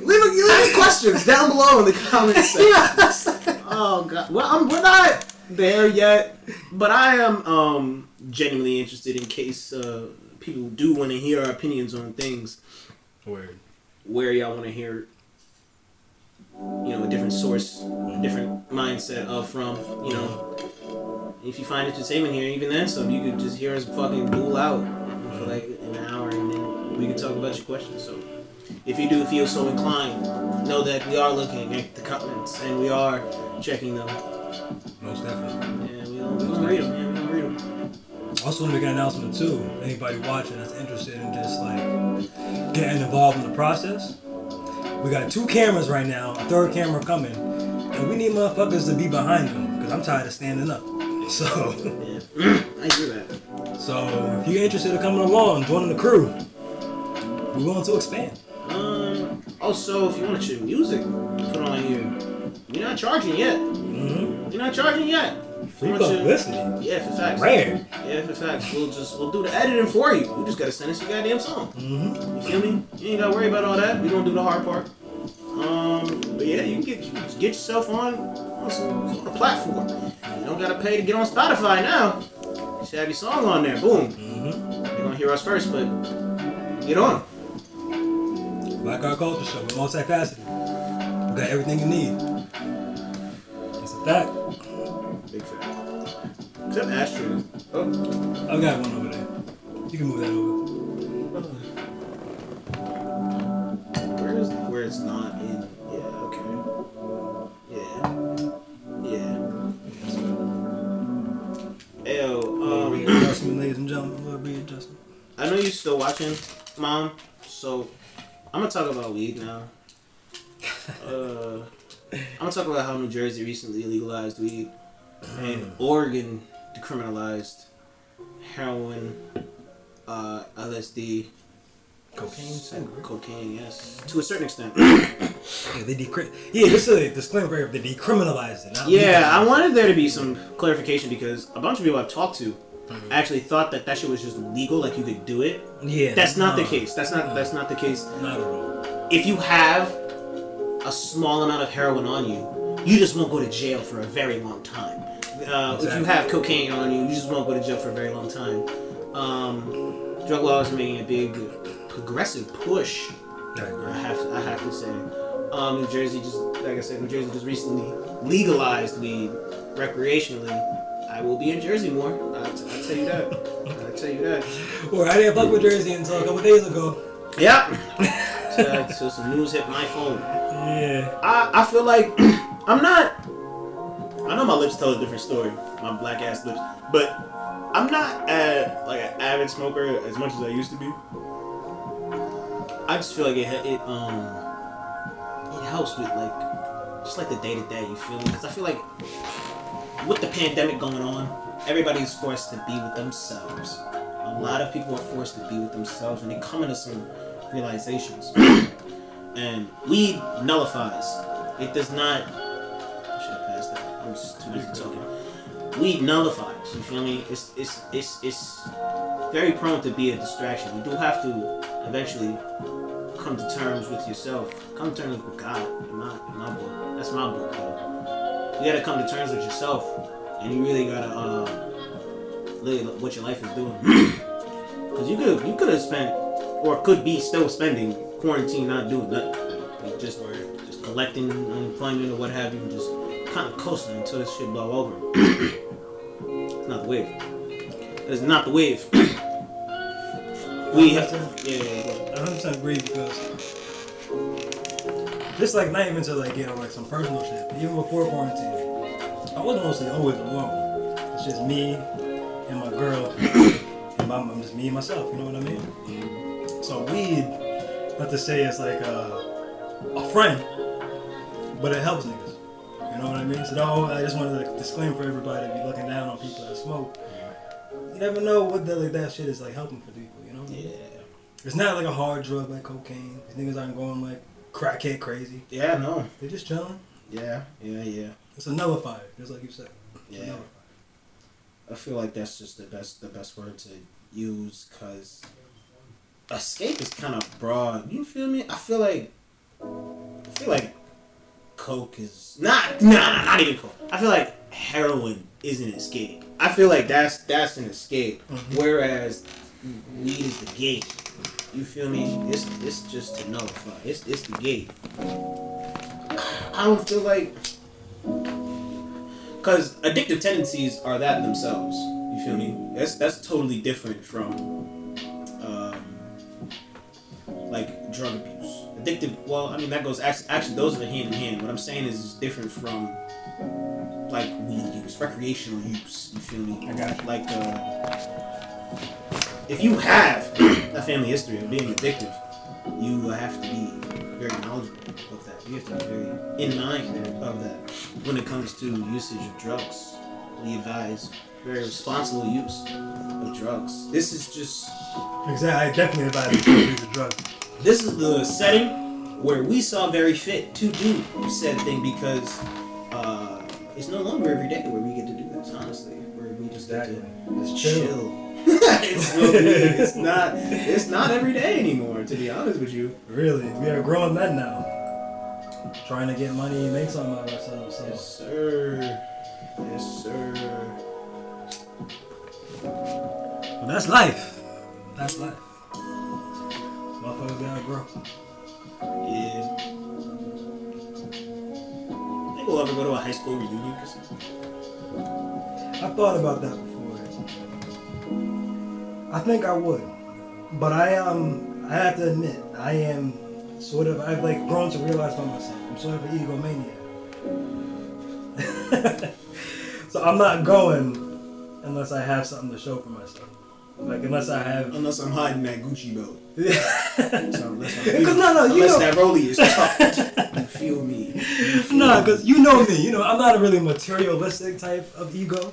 leave, a, leave questions down below in the comments section. Oh god, well, I'm, we're not there yet, but I am um genuinely interested in case uh, people do want to hear our opinions on things. Word. where y'all want to hear you know a different source a different mindset of from you know if you find entertainment here even then so you could just hear us fucking bull out for like an hour and then we could talk about your questions so if you do feel so inclined know that we are looking at the comments and we are checking them Most definitely. we don't, we don't read them yeah, Also, want to make an announcement too. Anybody watching that's interested in just like getting involved in the process, we got two cameras right now, a third camera coming, and we need motherfuckers to be behind them because I'm tired of standing up. *laughs* So, yeah *clears throat* I hear that so if you're interested in coming along, joining the crew, we're willing to expand. Um, also, if you want your music put on here, we're not charging yet. Mm-hmm. We're not charging yet. Much you- publicity. Yeah, for facts. Rare. Yeah, for facts. We'll just we'll do the editing for you. You just gotta send us your goddamn song. Mm-hmm. You feel me? You ain't gotta worry about all that. We gonna do the hard part. Um, but yeah, you can get you get yourself on on some sort of platform. You don't gotta pay to get on Spotify now. You should have your song on there. Boom. Mm-hmm. You're gonna hear us first, but get on. Black Art Culture Show with multifaceted. We got everything you need. It's a fact. Big fact. Except Astro. Oh. I've got one over there. You can move that over. Where is where it's not in? Yeah. Okay. Yeah. Yeah. Ayo, um, Readjustment, ladies and gentlemen. Little readjustment. I know you're still watching, Mom. So I'm gonna talk about weed now. Uh, I'm gonna talk about how New Jersey recently legalized weed and Oregon decriminalized heroin, uh, LSD, Cocaine. cocaine. Yes, to a certain extent. *coughs* Yeah, they decri- Yeah, this is a disclaimer. They decriminalized it. Not Yeah, I wanted there to be some clarification because a bunch of people I've talked to actually thought that that shit was just legal, like you could do it. Yeah, That's not the case. That's not that's not the case. Not at all. If you have a small amount of heroin on you, you just won't go to jail for a very long time. Uh, If you have cocaine on you, you just won't go to jail for a very long time. Um, drug laws are making a big progressive push I have to, I have to say. Um, New Jersey just like I said, New Jersey just recently legalized weed recreationally. I will be in Jersey more. I will tell you that. I tell you that. Well, I didn't fuck with Jersey until a couple days ago. Yep. *laughs* so, so some news hit my phone. Yeah. I, I feel like *clears throat* I'm not. I know my lips tell a different story, my black ass lips, but I'm not like an avid smoker as much as I used to be. I just feel like it it um it helps with like just like the day to day. You feel me? Because I feel like with the pandemic going on, everybody's forced to be with themselves. A lot of people are forced to be with themselves, and they come into some realizations. *clears throat* and weed nullifies. It does not. Too busy talking. Weed nullifies. You feel me? It's it's it's it's very prone to be a distraction. You do have to eventually come to terms with yourself. Come to terms with God. In my in my book. That's my book. You gotta come to terms with yourself, and you really gotta uh, at what your life is doing. *clears throat* Cause you could you could have spent or could be still spending quarantine not doing nothing. Like just just collecting unemployment or what have you, just kind of coasting until this shit blow over. it's not the wave. It's not the wave. *coughs* we have yeah, yeah, yeah. I 100% agree because this like not even to like get on like some personal shit. Even before quarantine, I was mostly always alone. It's just me and my girl, *coughs* and my, I'm just me and myself. You know what I mean? Mm-hmm. So weed, not to say it's like a, a friend, but it helps niggas. You know what I mean? So no, I just wanted to disclaim for everybody to be looking down on people that smoke. You never know what that like that shit is like helping for people. You know? Yeah. It's not like a hard drug like cocaine. These niggas aren't going like crackhead crazy. Yeah, no. They're just chilling. Yeah, yeah, yeah. It's a nullifier, just like you said. It's Yeah. I feel like that's just the best the best word to use because escape is kind of broad. You feel me? I feel like I feel like coke is not nah not even coke. I feel like heroin is an escape. I feel like that's that's an escape, Mhm. whereas weed is the gate. You feel me? It's it's just to nullify. It's it's the gate. I don't feel like because addictive tendencies are that themselves. You feel me? That's that's totally different from um, like drug abuse. Addictive. Well, I mean that goes actually, actually those are the hand in hand. What I'm saying is it's different from like weed use, recreational use. You feel me? I got you. Like uh, if you have *clears throat* a family history of being addictive, you have to be very knowledgeable of that. You have to be very in mind of that when it comes to usage of drugs. We advise very responsible use of drugs. This is just Exactly. I definitely advise you to use a drug. this is the setting where we saw very fit to do said thing because uh, it's no longer every day where we get to do this. Honestly, where we just get Exactly. to Just chill. chill. it's, *laughs* *laughs* it's not. It's not every day anymore. To be honest with you. Really, we are grown men now. Trying to get money and make something out of ourselves. So. Yes, sir. Yes, sir. That's life. That's life. Motherfuckers gotta grow. Yeah. Think we'll ever go to a high school reunion? I've thought about that before. I think I would, but I um I have to admit I am sort of I've like grown to realize by myself I'm sort of an egomaniac. *laughs* so I'm not going unless I have something to show for myself. Like unless I have. Unless I'm hiding that Gucci belt. *laughs* Because So unless I'm, no, no, you unless know, that rollie is *laughs* tucked. You feel me? You feel me? because you know me. You know I'm not a really materialistic type of ego.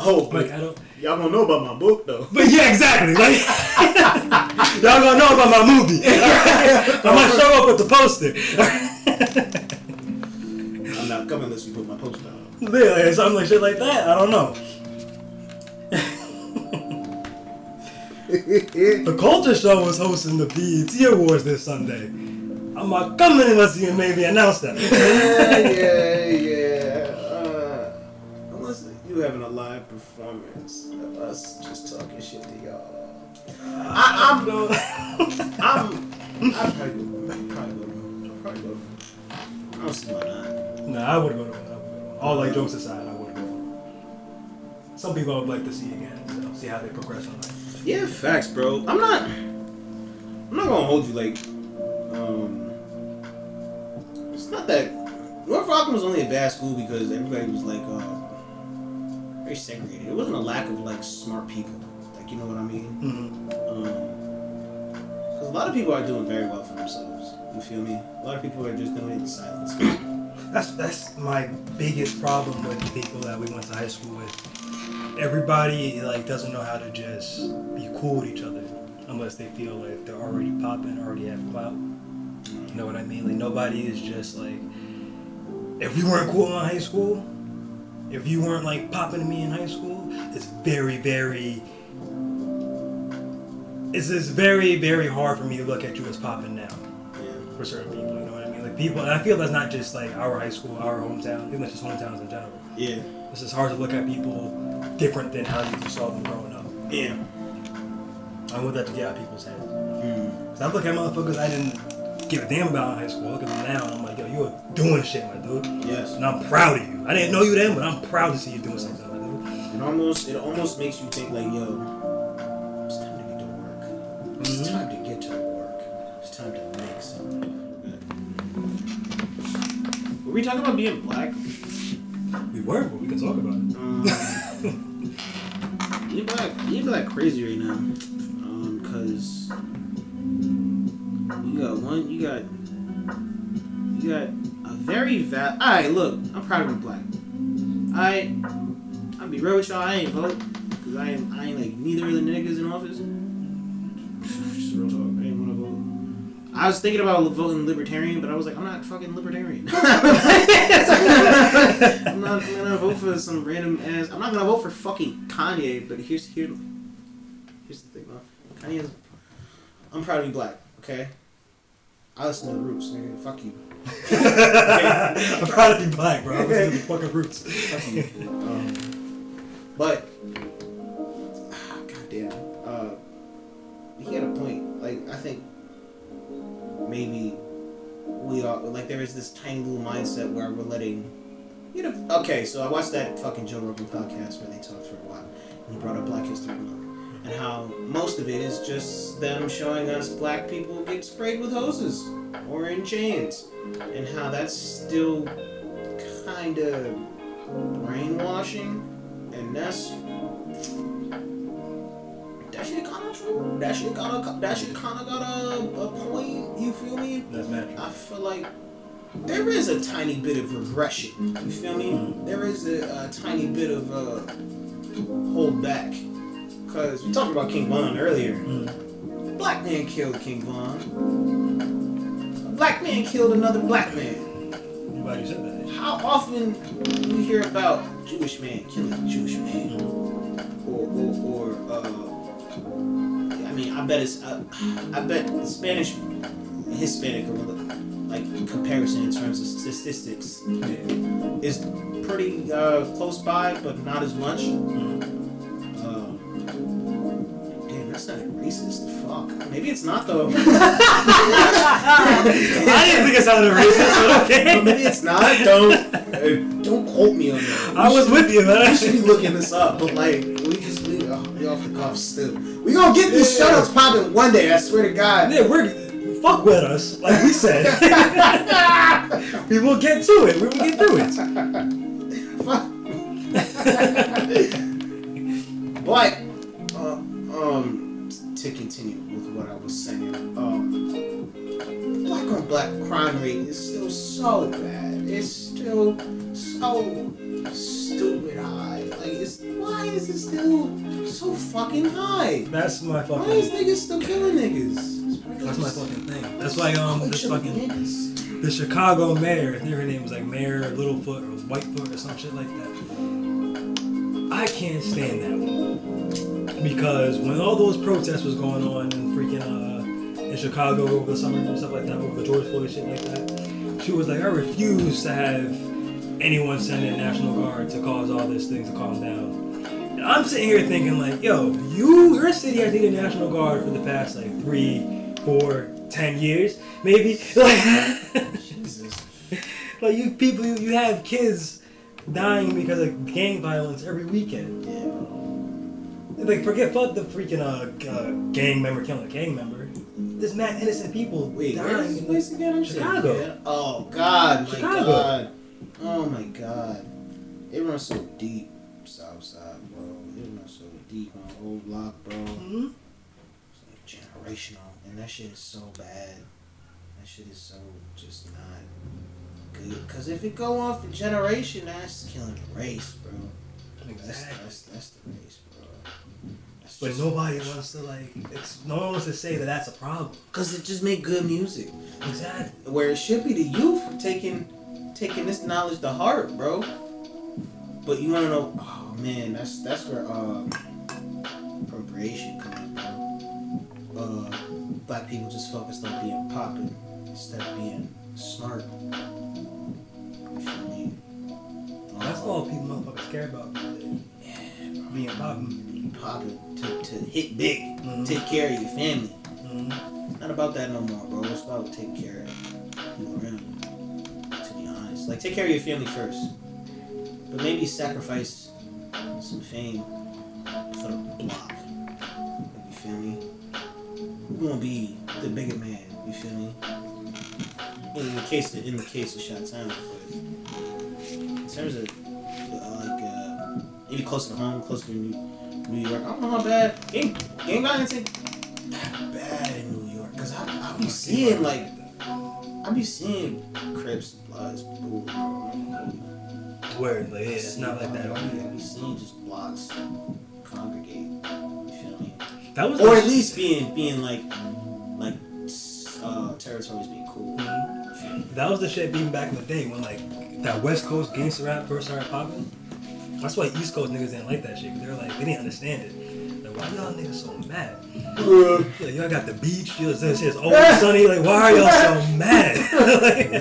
Oh, but Like I don't. y'all gonna know about my book though. But yeah, exactly. Like *laughs* y'all gonna know about my movie. I might show up with the poster. I'm not coming unless you put my poster on. yeah, like, something like shit like that. I don't know. The Culture Show was hosting the BET Awards this Sunday. I'm not coming unless you maybe announce that. yeah, yeah, yeah. Uh, unless you having a live performance of us just talking shit to y'all. I, I'm No. I'm. I'll probably go. Probably go. Probably go. I don't see why not. Nah, I would go to one. I would go to one. All like jokes aside, I would go. Some people I would like to see again, know, see how they progress on life. Yeah, facts, bro. I'm not. I'm not gonna hold you like. Um. It's not that. North Rockland was only a bad school because everybody was like uh, very segregated. It wasn't a lack of like smart people. Like you know what I mean? Mm-hmm. Because a lot of people are doing very well for themselves. You feel me? A lot of people are just doing it in silence. That's that's my biggest problem with the people that we went to high school with. Everybody like doesn't know how to just be cool with each other unless they feel like they're already popping, already have clout. You know what I mean? Like nobody is just like if you weren't cool in high school, if you weren't like popping to me in high school, it's very, very it's just very, very hard for me to look at you as popping now Yeah. for certain people. You know what I mean? Like people, and I feel that's not just like our high school, our hometown. That's just hometowns in general. Yeah. It's just hard to look at people different than how you saw them growing up. Yeah. I want that to get out of people's heads. Mm. 'Cause I look at motherfuckers I didn't give a damn about in high school. I look at them now and I'm like, yo, you are doing shit, my dude. Yes. And I'm proud of you. I didn't know you then, but I'm proud to see you doing something, my dude. It almost it almost makes you think like, yo, it's time to get to work. It's Mhm. time to get to work. It's time to make something. Were we talking about being black? Weren't, but we can talk about it. Um, *laughs* you black, you be like crazy right now, um, cause you got one, you got, you got a very val. All right, look, I'm proud of being black. I, I'll be real with y'all. I ain't vote, cause I ain't, I ain't like neither of the niggas in office. *laughs* Just real talk. I was thinking about voting libertarian, but I was like, I'm not fucking libertarian. *laughs* *laughs* I'm not gonna vote for some random ass. I'm not gonna vote for fucking Kanye. But here's here, here's the thing, though. Kanye's. I'm proud to be black. Okay. I listen to the Roots. Nigga. Fuck you. *laughs* I'm proud to be black, bro. I listen to the fucking roots. Fuck you. Um, but. Goddamn. Uh, he had a point. Like I think. Maybe. We are like there is this tiny little mindset where we're letting. You know. Okay, so I watched that fucking Joe Rogan podcast where they talked for a while, and he brought up Black History Month. And how most of it is just them showing us black people get sprayed with hoses or in chains. And how that's still kind of brainwashing. And that's. That shit kinda true. That shit kinda, that shit kinda got a, a point, you feel me? That's magic. I feel like there is a tiny bit of regression. You feel me? There is a, a tiny bit of uh, hold back. Because we talked about King Von earlier. Mm. Black man killed King Von. A black man killed another black man. I'm glad you said that. How often do we hear about Jewish man killing Jewish man? Or, or, or uh, mean, I bet it's, I, I bet Spanish, Hispanic, like comparison in terms of statistics Yeah. is pretty uh, close by, but not as much. Mm. Uh, damn, that's not racist. Fuck. Maybe it's not though. *laughs* *laughs* I didn't think it sounded racist, but But okay. maybe it's not. Don't uh, don't quote me on that. I was with you, I man. should be looking this up, but like off the cuff still. We gonna get these Yeah. shoutouts popping one day. I swear to God. Yeah, we're fuck with us, like we said. *laughs* *laughs* we will get to it. We will get through it. Fuck. *laughs* but uh, um, to continue with what I was saying, um, black on black crime rate is still so bad. It's still so stupid high. Like, it's why is it still so fucking high? That's my fucking. Why is niggas still killing niggas? That's my fucking thing. That's why um this fucking niggas. the Chicago mayor, I think her name was like Mayor Littlefoot or Whitefoot or some shit like that. I can't stand that one because when all those protests was going on in freaking uh in Chicago over the summer and stuff like that, over the George Floyd shit like that, she was like, I refuse to have anyone send in National Guard to cause all these things to calm down. And I'm sitting here thinking like, yo, you your city has needed National Guard for the past like three, four, ten years, maybe. *laughs* Like, Jesus. like you people, you, you have kids dying because of gang violence every weekend. Yeah. Like, forget fuck the freaking uh, uh gang member killing a gang member. There's mad innocent people Wait, where is dying. this in place again? I'm Chicago. Oh God, my Chicago. God. Oh my God. It runs so deep, Southside, bro. It runs so deep on old block, bro. Mhm. It's like generational, and that shit is so bad. That shit is so just not good. Cause if it go on for generation, that's killing the race, bro. That's Exactly. that's that's the race, bro. That's But just- nobody wants to like. It's no one wants to say that that's a problem. Cause it just make good music. Exactly. where it should be the youth taking taking this knowledge to heart, bro. But you wanna know? Oh man, that's that's where uh, appropriation comes in, bro. Uh, black people just focused on being poppin' instead of being smart. You feel me? That's Uh, all people motherfuckers care about. Yeah, bro. Being poppin'. Being poppin' to, to hit big, Mhm. take care of your family. Mhm. Not about that no more, bro. It's about taking care of people around you. To be honest, like take care of your family first, but maybe sacrifice some fame for the block. You feel me? Who gonna be the bigger man? You feel me? In the case of in the case of Shot Town, in terms of uh, like uh, maybe closer to home, closer to New, New York. I don't know how bad gang gang violence ain't that bad in New York. Cause I I be seeing like I be seeing Crips, Bloods, Blue. Word, like, yeah, it's not like that. I be, I be seeing just blocks congregate. You feel me? That was Or at least being being like like uh, territories being cool. Mhm. You feel me? That was the shit being back in the day when like that West Coast gangster rap first started popping. That's why East Coast niggas didn't like that shit. 'cause they were like, they didn't understand it. Like, why y'all niggas so mad? Like, y'all got the beach, you know, this shit's always sunny. Like, why are y'all so *laughs* mad? *laughs* like,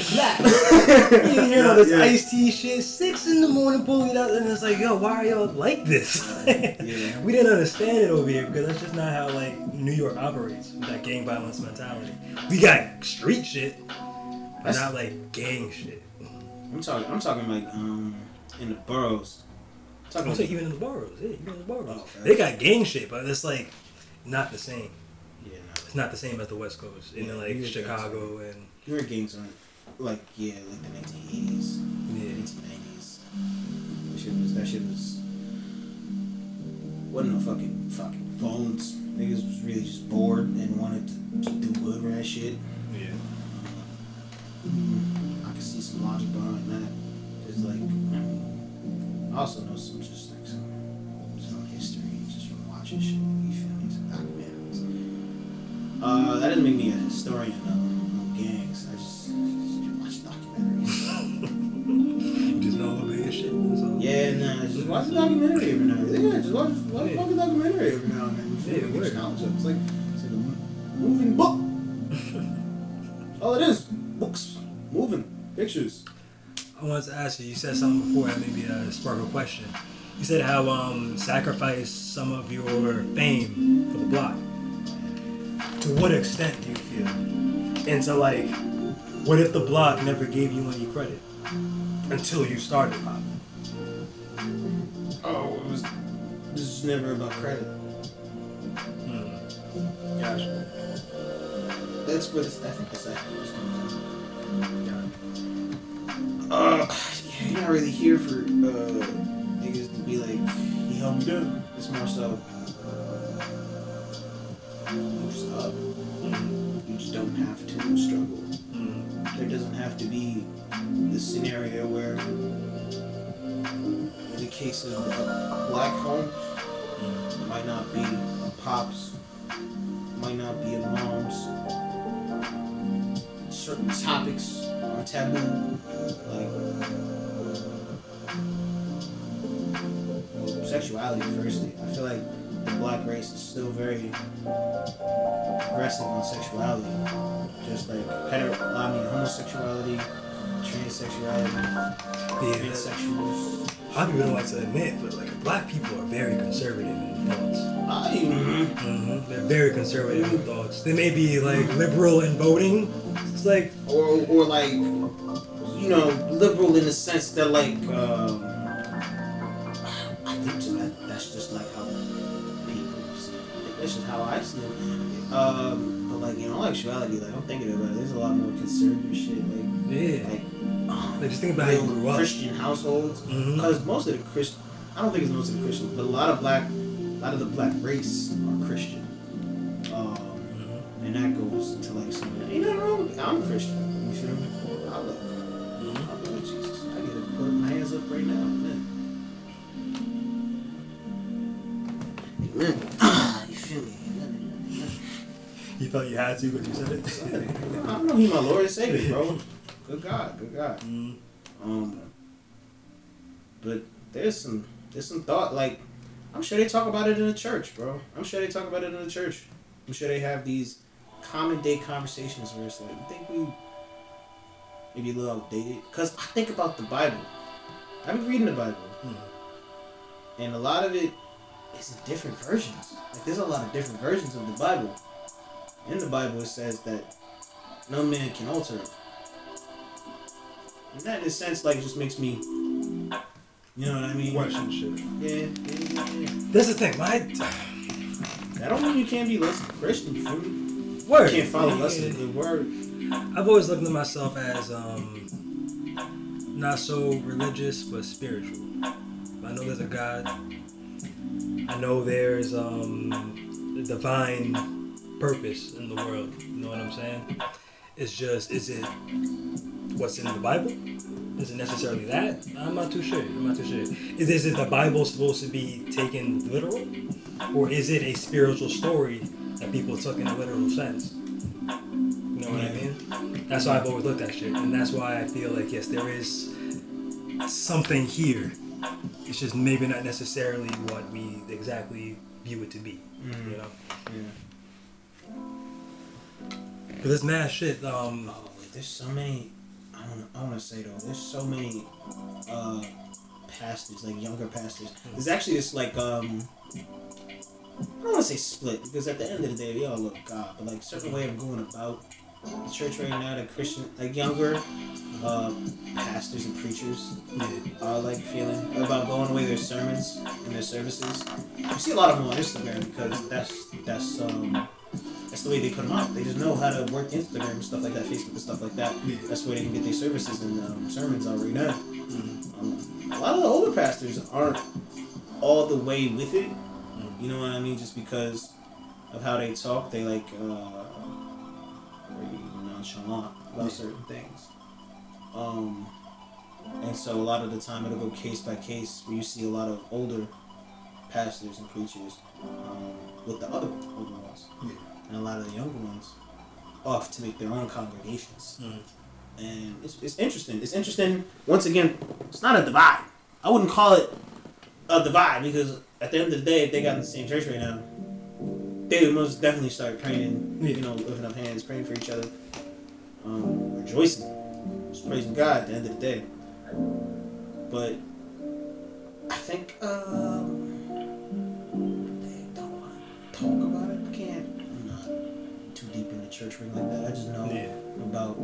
you hear all this Yeah. Ice-T shit, six in the morning, pulling it out, and it's like, yo, why are y'all like this? *laughs* Yeah. We didn't understand it over here because that's just not how like New York operates with that gang violence mentality. We got street shit, but That's- not like gang shit. I'm talking. I'm talking like um in the boroughs. I'm talking Also, like, even in the boroughs, yeah, even in the boroughs, Oh, they got gang shit, but it's like not the same. yeah, no. It's not the same as the West Coast, and Yeah, then like you Chicago and New York gangs aren't like yeah, like the 1980s, yeah. 1990s. That shit was. That shit was. Wasn't no fucking fucking bones. Niggas was really just bored and wanted to, to do hood rat shit. Yeah. I can see some logic behind that. It's like, I mean, I also know some just like some, some history just from watching shit. You feel me? Some documentaries. Uh, that doesn't make me a historian though. of gangs. I just, just watch documentaries. *laughs* Just know a little of shit. Yeah, nah, just watch a documentary every now and then. Yeah, just watch, watch a fucking documentary every now and then. Yeah, me? Get word. your knowledge up. It's like, it's like a moving book. *laughs* All it is, books, moving, pictures. I wanted to ask you. You said something before that maybe uh, spark a question. You said how um sacrificed some of your fame for the block. To what extent do you feel? And so like, what if the block never gave you any credit until you started popping? Oh, it was. This is never about credit. Hmm. Gotcha. I think the sacrifice comes in. Got it. Uh, you're not really here for uh niggas to be like, he held me down. It's more so. You just up. You just don't have to struggle. There doesn't have to be the scenario where, in the case of a black home, might not be a pops, topics are taboo, like well, sexuality. Firstly, I feel like the black race is still very aggressive on sexuality just like hetero, I mean homosexuality, transsexuality, Yeah. transsexuals. I don't even like to admit, but like black people are very conservative in thoughts. I, hmm They're very conservative in thoughts. They may be like liberal in voting. Like or or like you know liberal in the sense that like um, I think that's just like how people see. It. That's just how I see it. Um, but like in all actuality, like I'm thinking about it, there's a lot more conservative shit like yeah. like. um, Like, just think about how you grew up. Christian households. Because most of the Christian, I don't think it's most of the Christians, but a lot of black, a lot of the black race are Christian. And that goes to like some, ain't nothing wrong with me. I'm Christian. You feel me? I love, I love Jesus. I get to put my hands up right now. Amen. Amen. *coughs* you feel me? Amen. Amen. You felt you had to, but you said it. *laughs* I know he my Lord and Savior, bro. Good God, good God. Mm. Um, but there's some there's some thought like I'm sure they talk about it in the church, bro. I'm sure they talk about it in the church. I'm sure they have these common day conversations where it's like, I think we maybe a little outdated. Cause I think about the Bible. I've been reading the Bible, Mhm. and a lot of it is different versions. Like there's a lot of different versions of the Bible. In the Bible, it says that no man can alter it. And that, in a sense, like, just makes me, you know what I mean? Question shit. Yeah, yeah, yeah, yeah. That's the thing. My That don't mean you can't be less Christian. You feel me? Word. You can't follow than a good word. I've always looked at myself as um, not so religious but spiritual. I know there's a God. I know there's um, a divine purpose in the world. You know what I'm saying? It's just, is it what's in the Bible? Is it necessarily that? I'm not too sure. I'm not too sure. Is, is it the Bible supposed to be taken literal, or is it a spiritual story that people took in a literal sense? You know what I mean? That's why I've always looked at shit, and that's why I feel like yes, there is something here. It's just maybe not necessarily what we exactly view it to be. You know, Yeah. but this mass shit. Um, Oh, wait, there's so many. I want to. I want to say though, there's so many uh, pastors, like younger pastors. There's actually this like um. I don't want to say split because at the end of the day, we all love God, but like certain way of going about the church right now, the Christian, like younger uh, pastors and preachers are like feeling about going away their sermons and their services. You see a lot of them on Instagram because that's that's um that's the way they put them out. They just know how to work Instagram and stuff like that, Facebook and stuff like that. That's where they can get their services and um, sermons out right now. Um, a lot of the older pastors aren't all the way with it. You know what I mean? Just because of how they talk, they like uh, very nonchalant about certain things. Um, and so a lot of the time it'll go case by case where you see a lot of older pastors and preachers um, with the other older ones. Yeah. And a lot of the younger ones off to make their own congregations. Mhm. And it's, it's interesting. It's interesting. Once again, it's not a divide. I wouldn't call it a divide because at the end of the day, if they got in the same church right now, they would most definitely start praying, Yeah. you know, lifting up hands, praying for each other, um, rejoicing, just praising God at the end of the day. But I think um, they don't want to talk about it. I can't. I'm not too deep in the church ring like that. I just know yeah. about.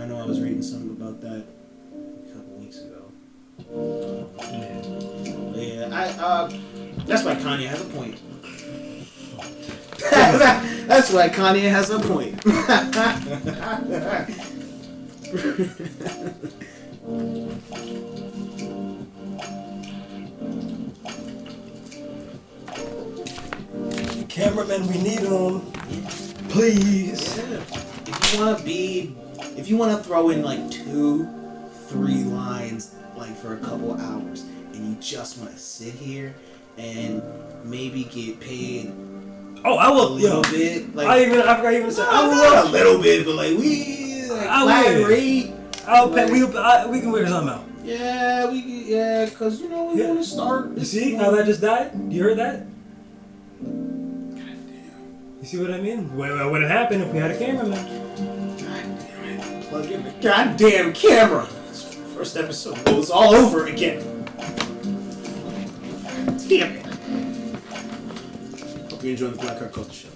I know I was reading something about that a couple weeks ago. yeah. But yeah, I uh, that's why Kanye has a point. *laughs* that's why Kanye has a point. Cameraman, we need them. Please. Yeah. If you want to be, if you want to throw in like two, three lines like for a couple hours, and you just want to sit here and maybe get paid Oh, I will. A little Yo, bit, like I even I forgot even to say. I will. a little bit, but like we like I will. rate. I'll pay. We I, we can work something out. Yeah, we can- yeah, cause you know we Yeah. want to start. You see how that just died? You heard that? You see what I mean? What, what would have happened if we had a cameraman? God damn it! Plug in the goddamn camera. First episode goes all over again. God damn it! Hope you're enjoying the Black Heart Culture Show.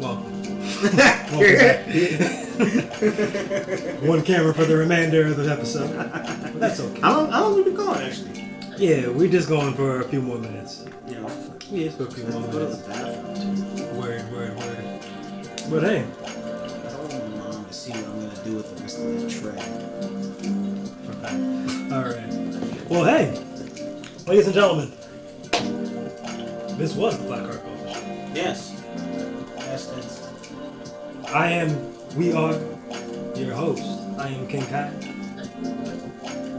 Welcome. *laughs* Welcome back. *laughs* One camera for the remainder of the episode. But that's okay. How long? How long have we been going actually? Yeah, we're just going for a few more minutes. You know, Yeah, just for a few more go to the minutes. bathroom. Word, word, word. But hey, I told my mom to see what I'm gonna do with the rest of that tray. All right. Well, hey, ladies and gentlemen, this was the Black Heart Show. Yes. Yes, that's. I am, we are your host. I am King Kai.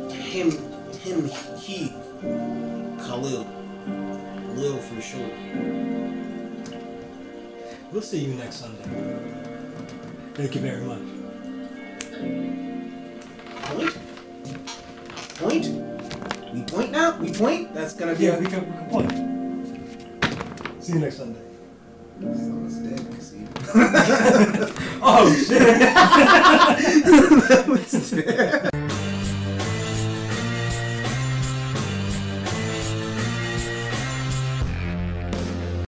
him, him, he, Khalil, Lil for sure. We'll see you next Sunday. Thank you very much. Point, point. We point now. We point. That's gonna be. Yeah, a- we can, we can point. See you next Sunday. Someone's dead, see. *laughs* Oh shit! *laughs*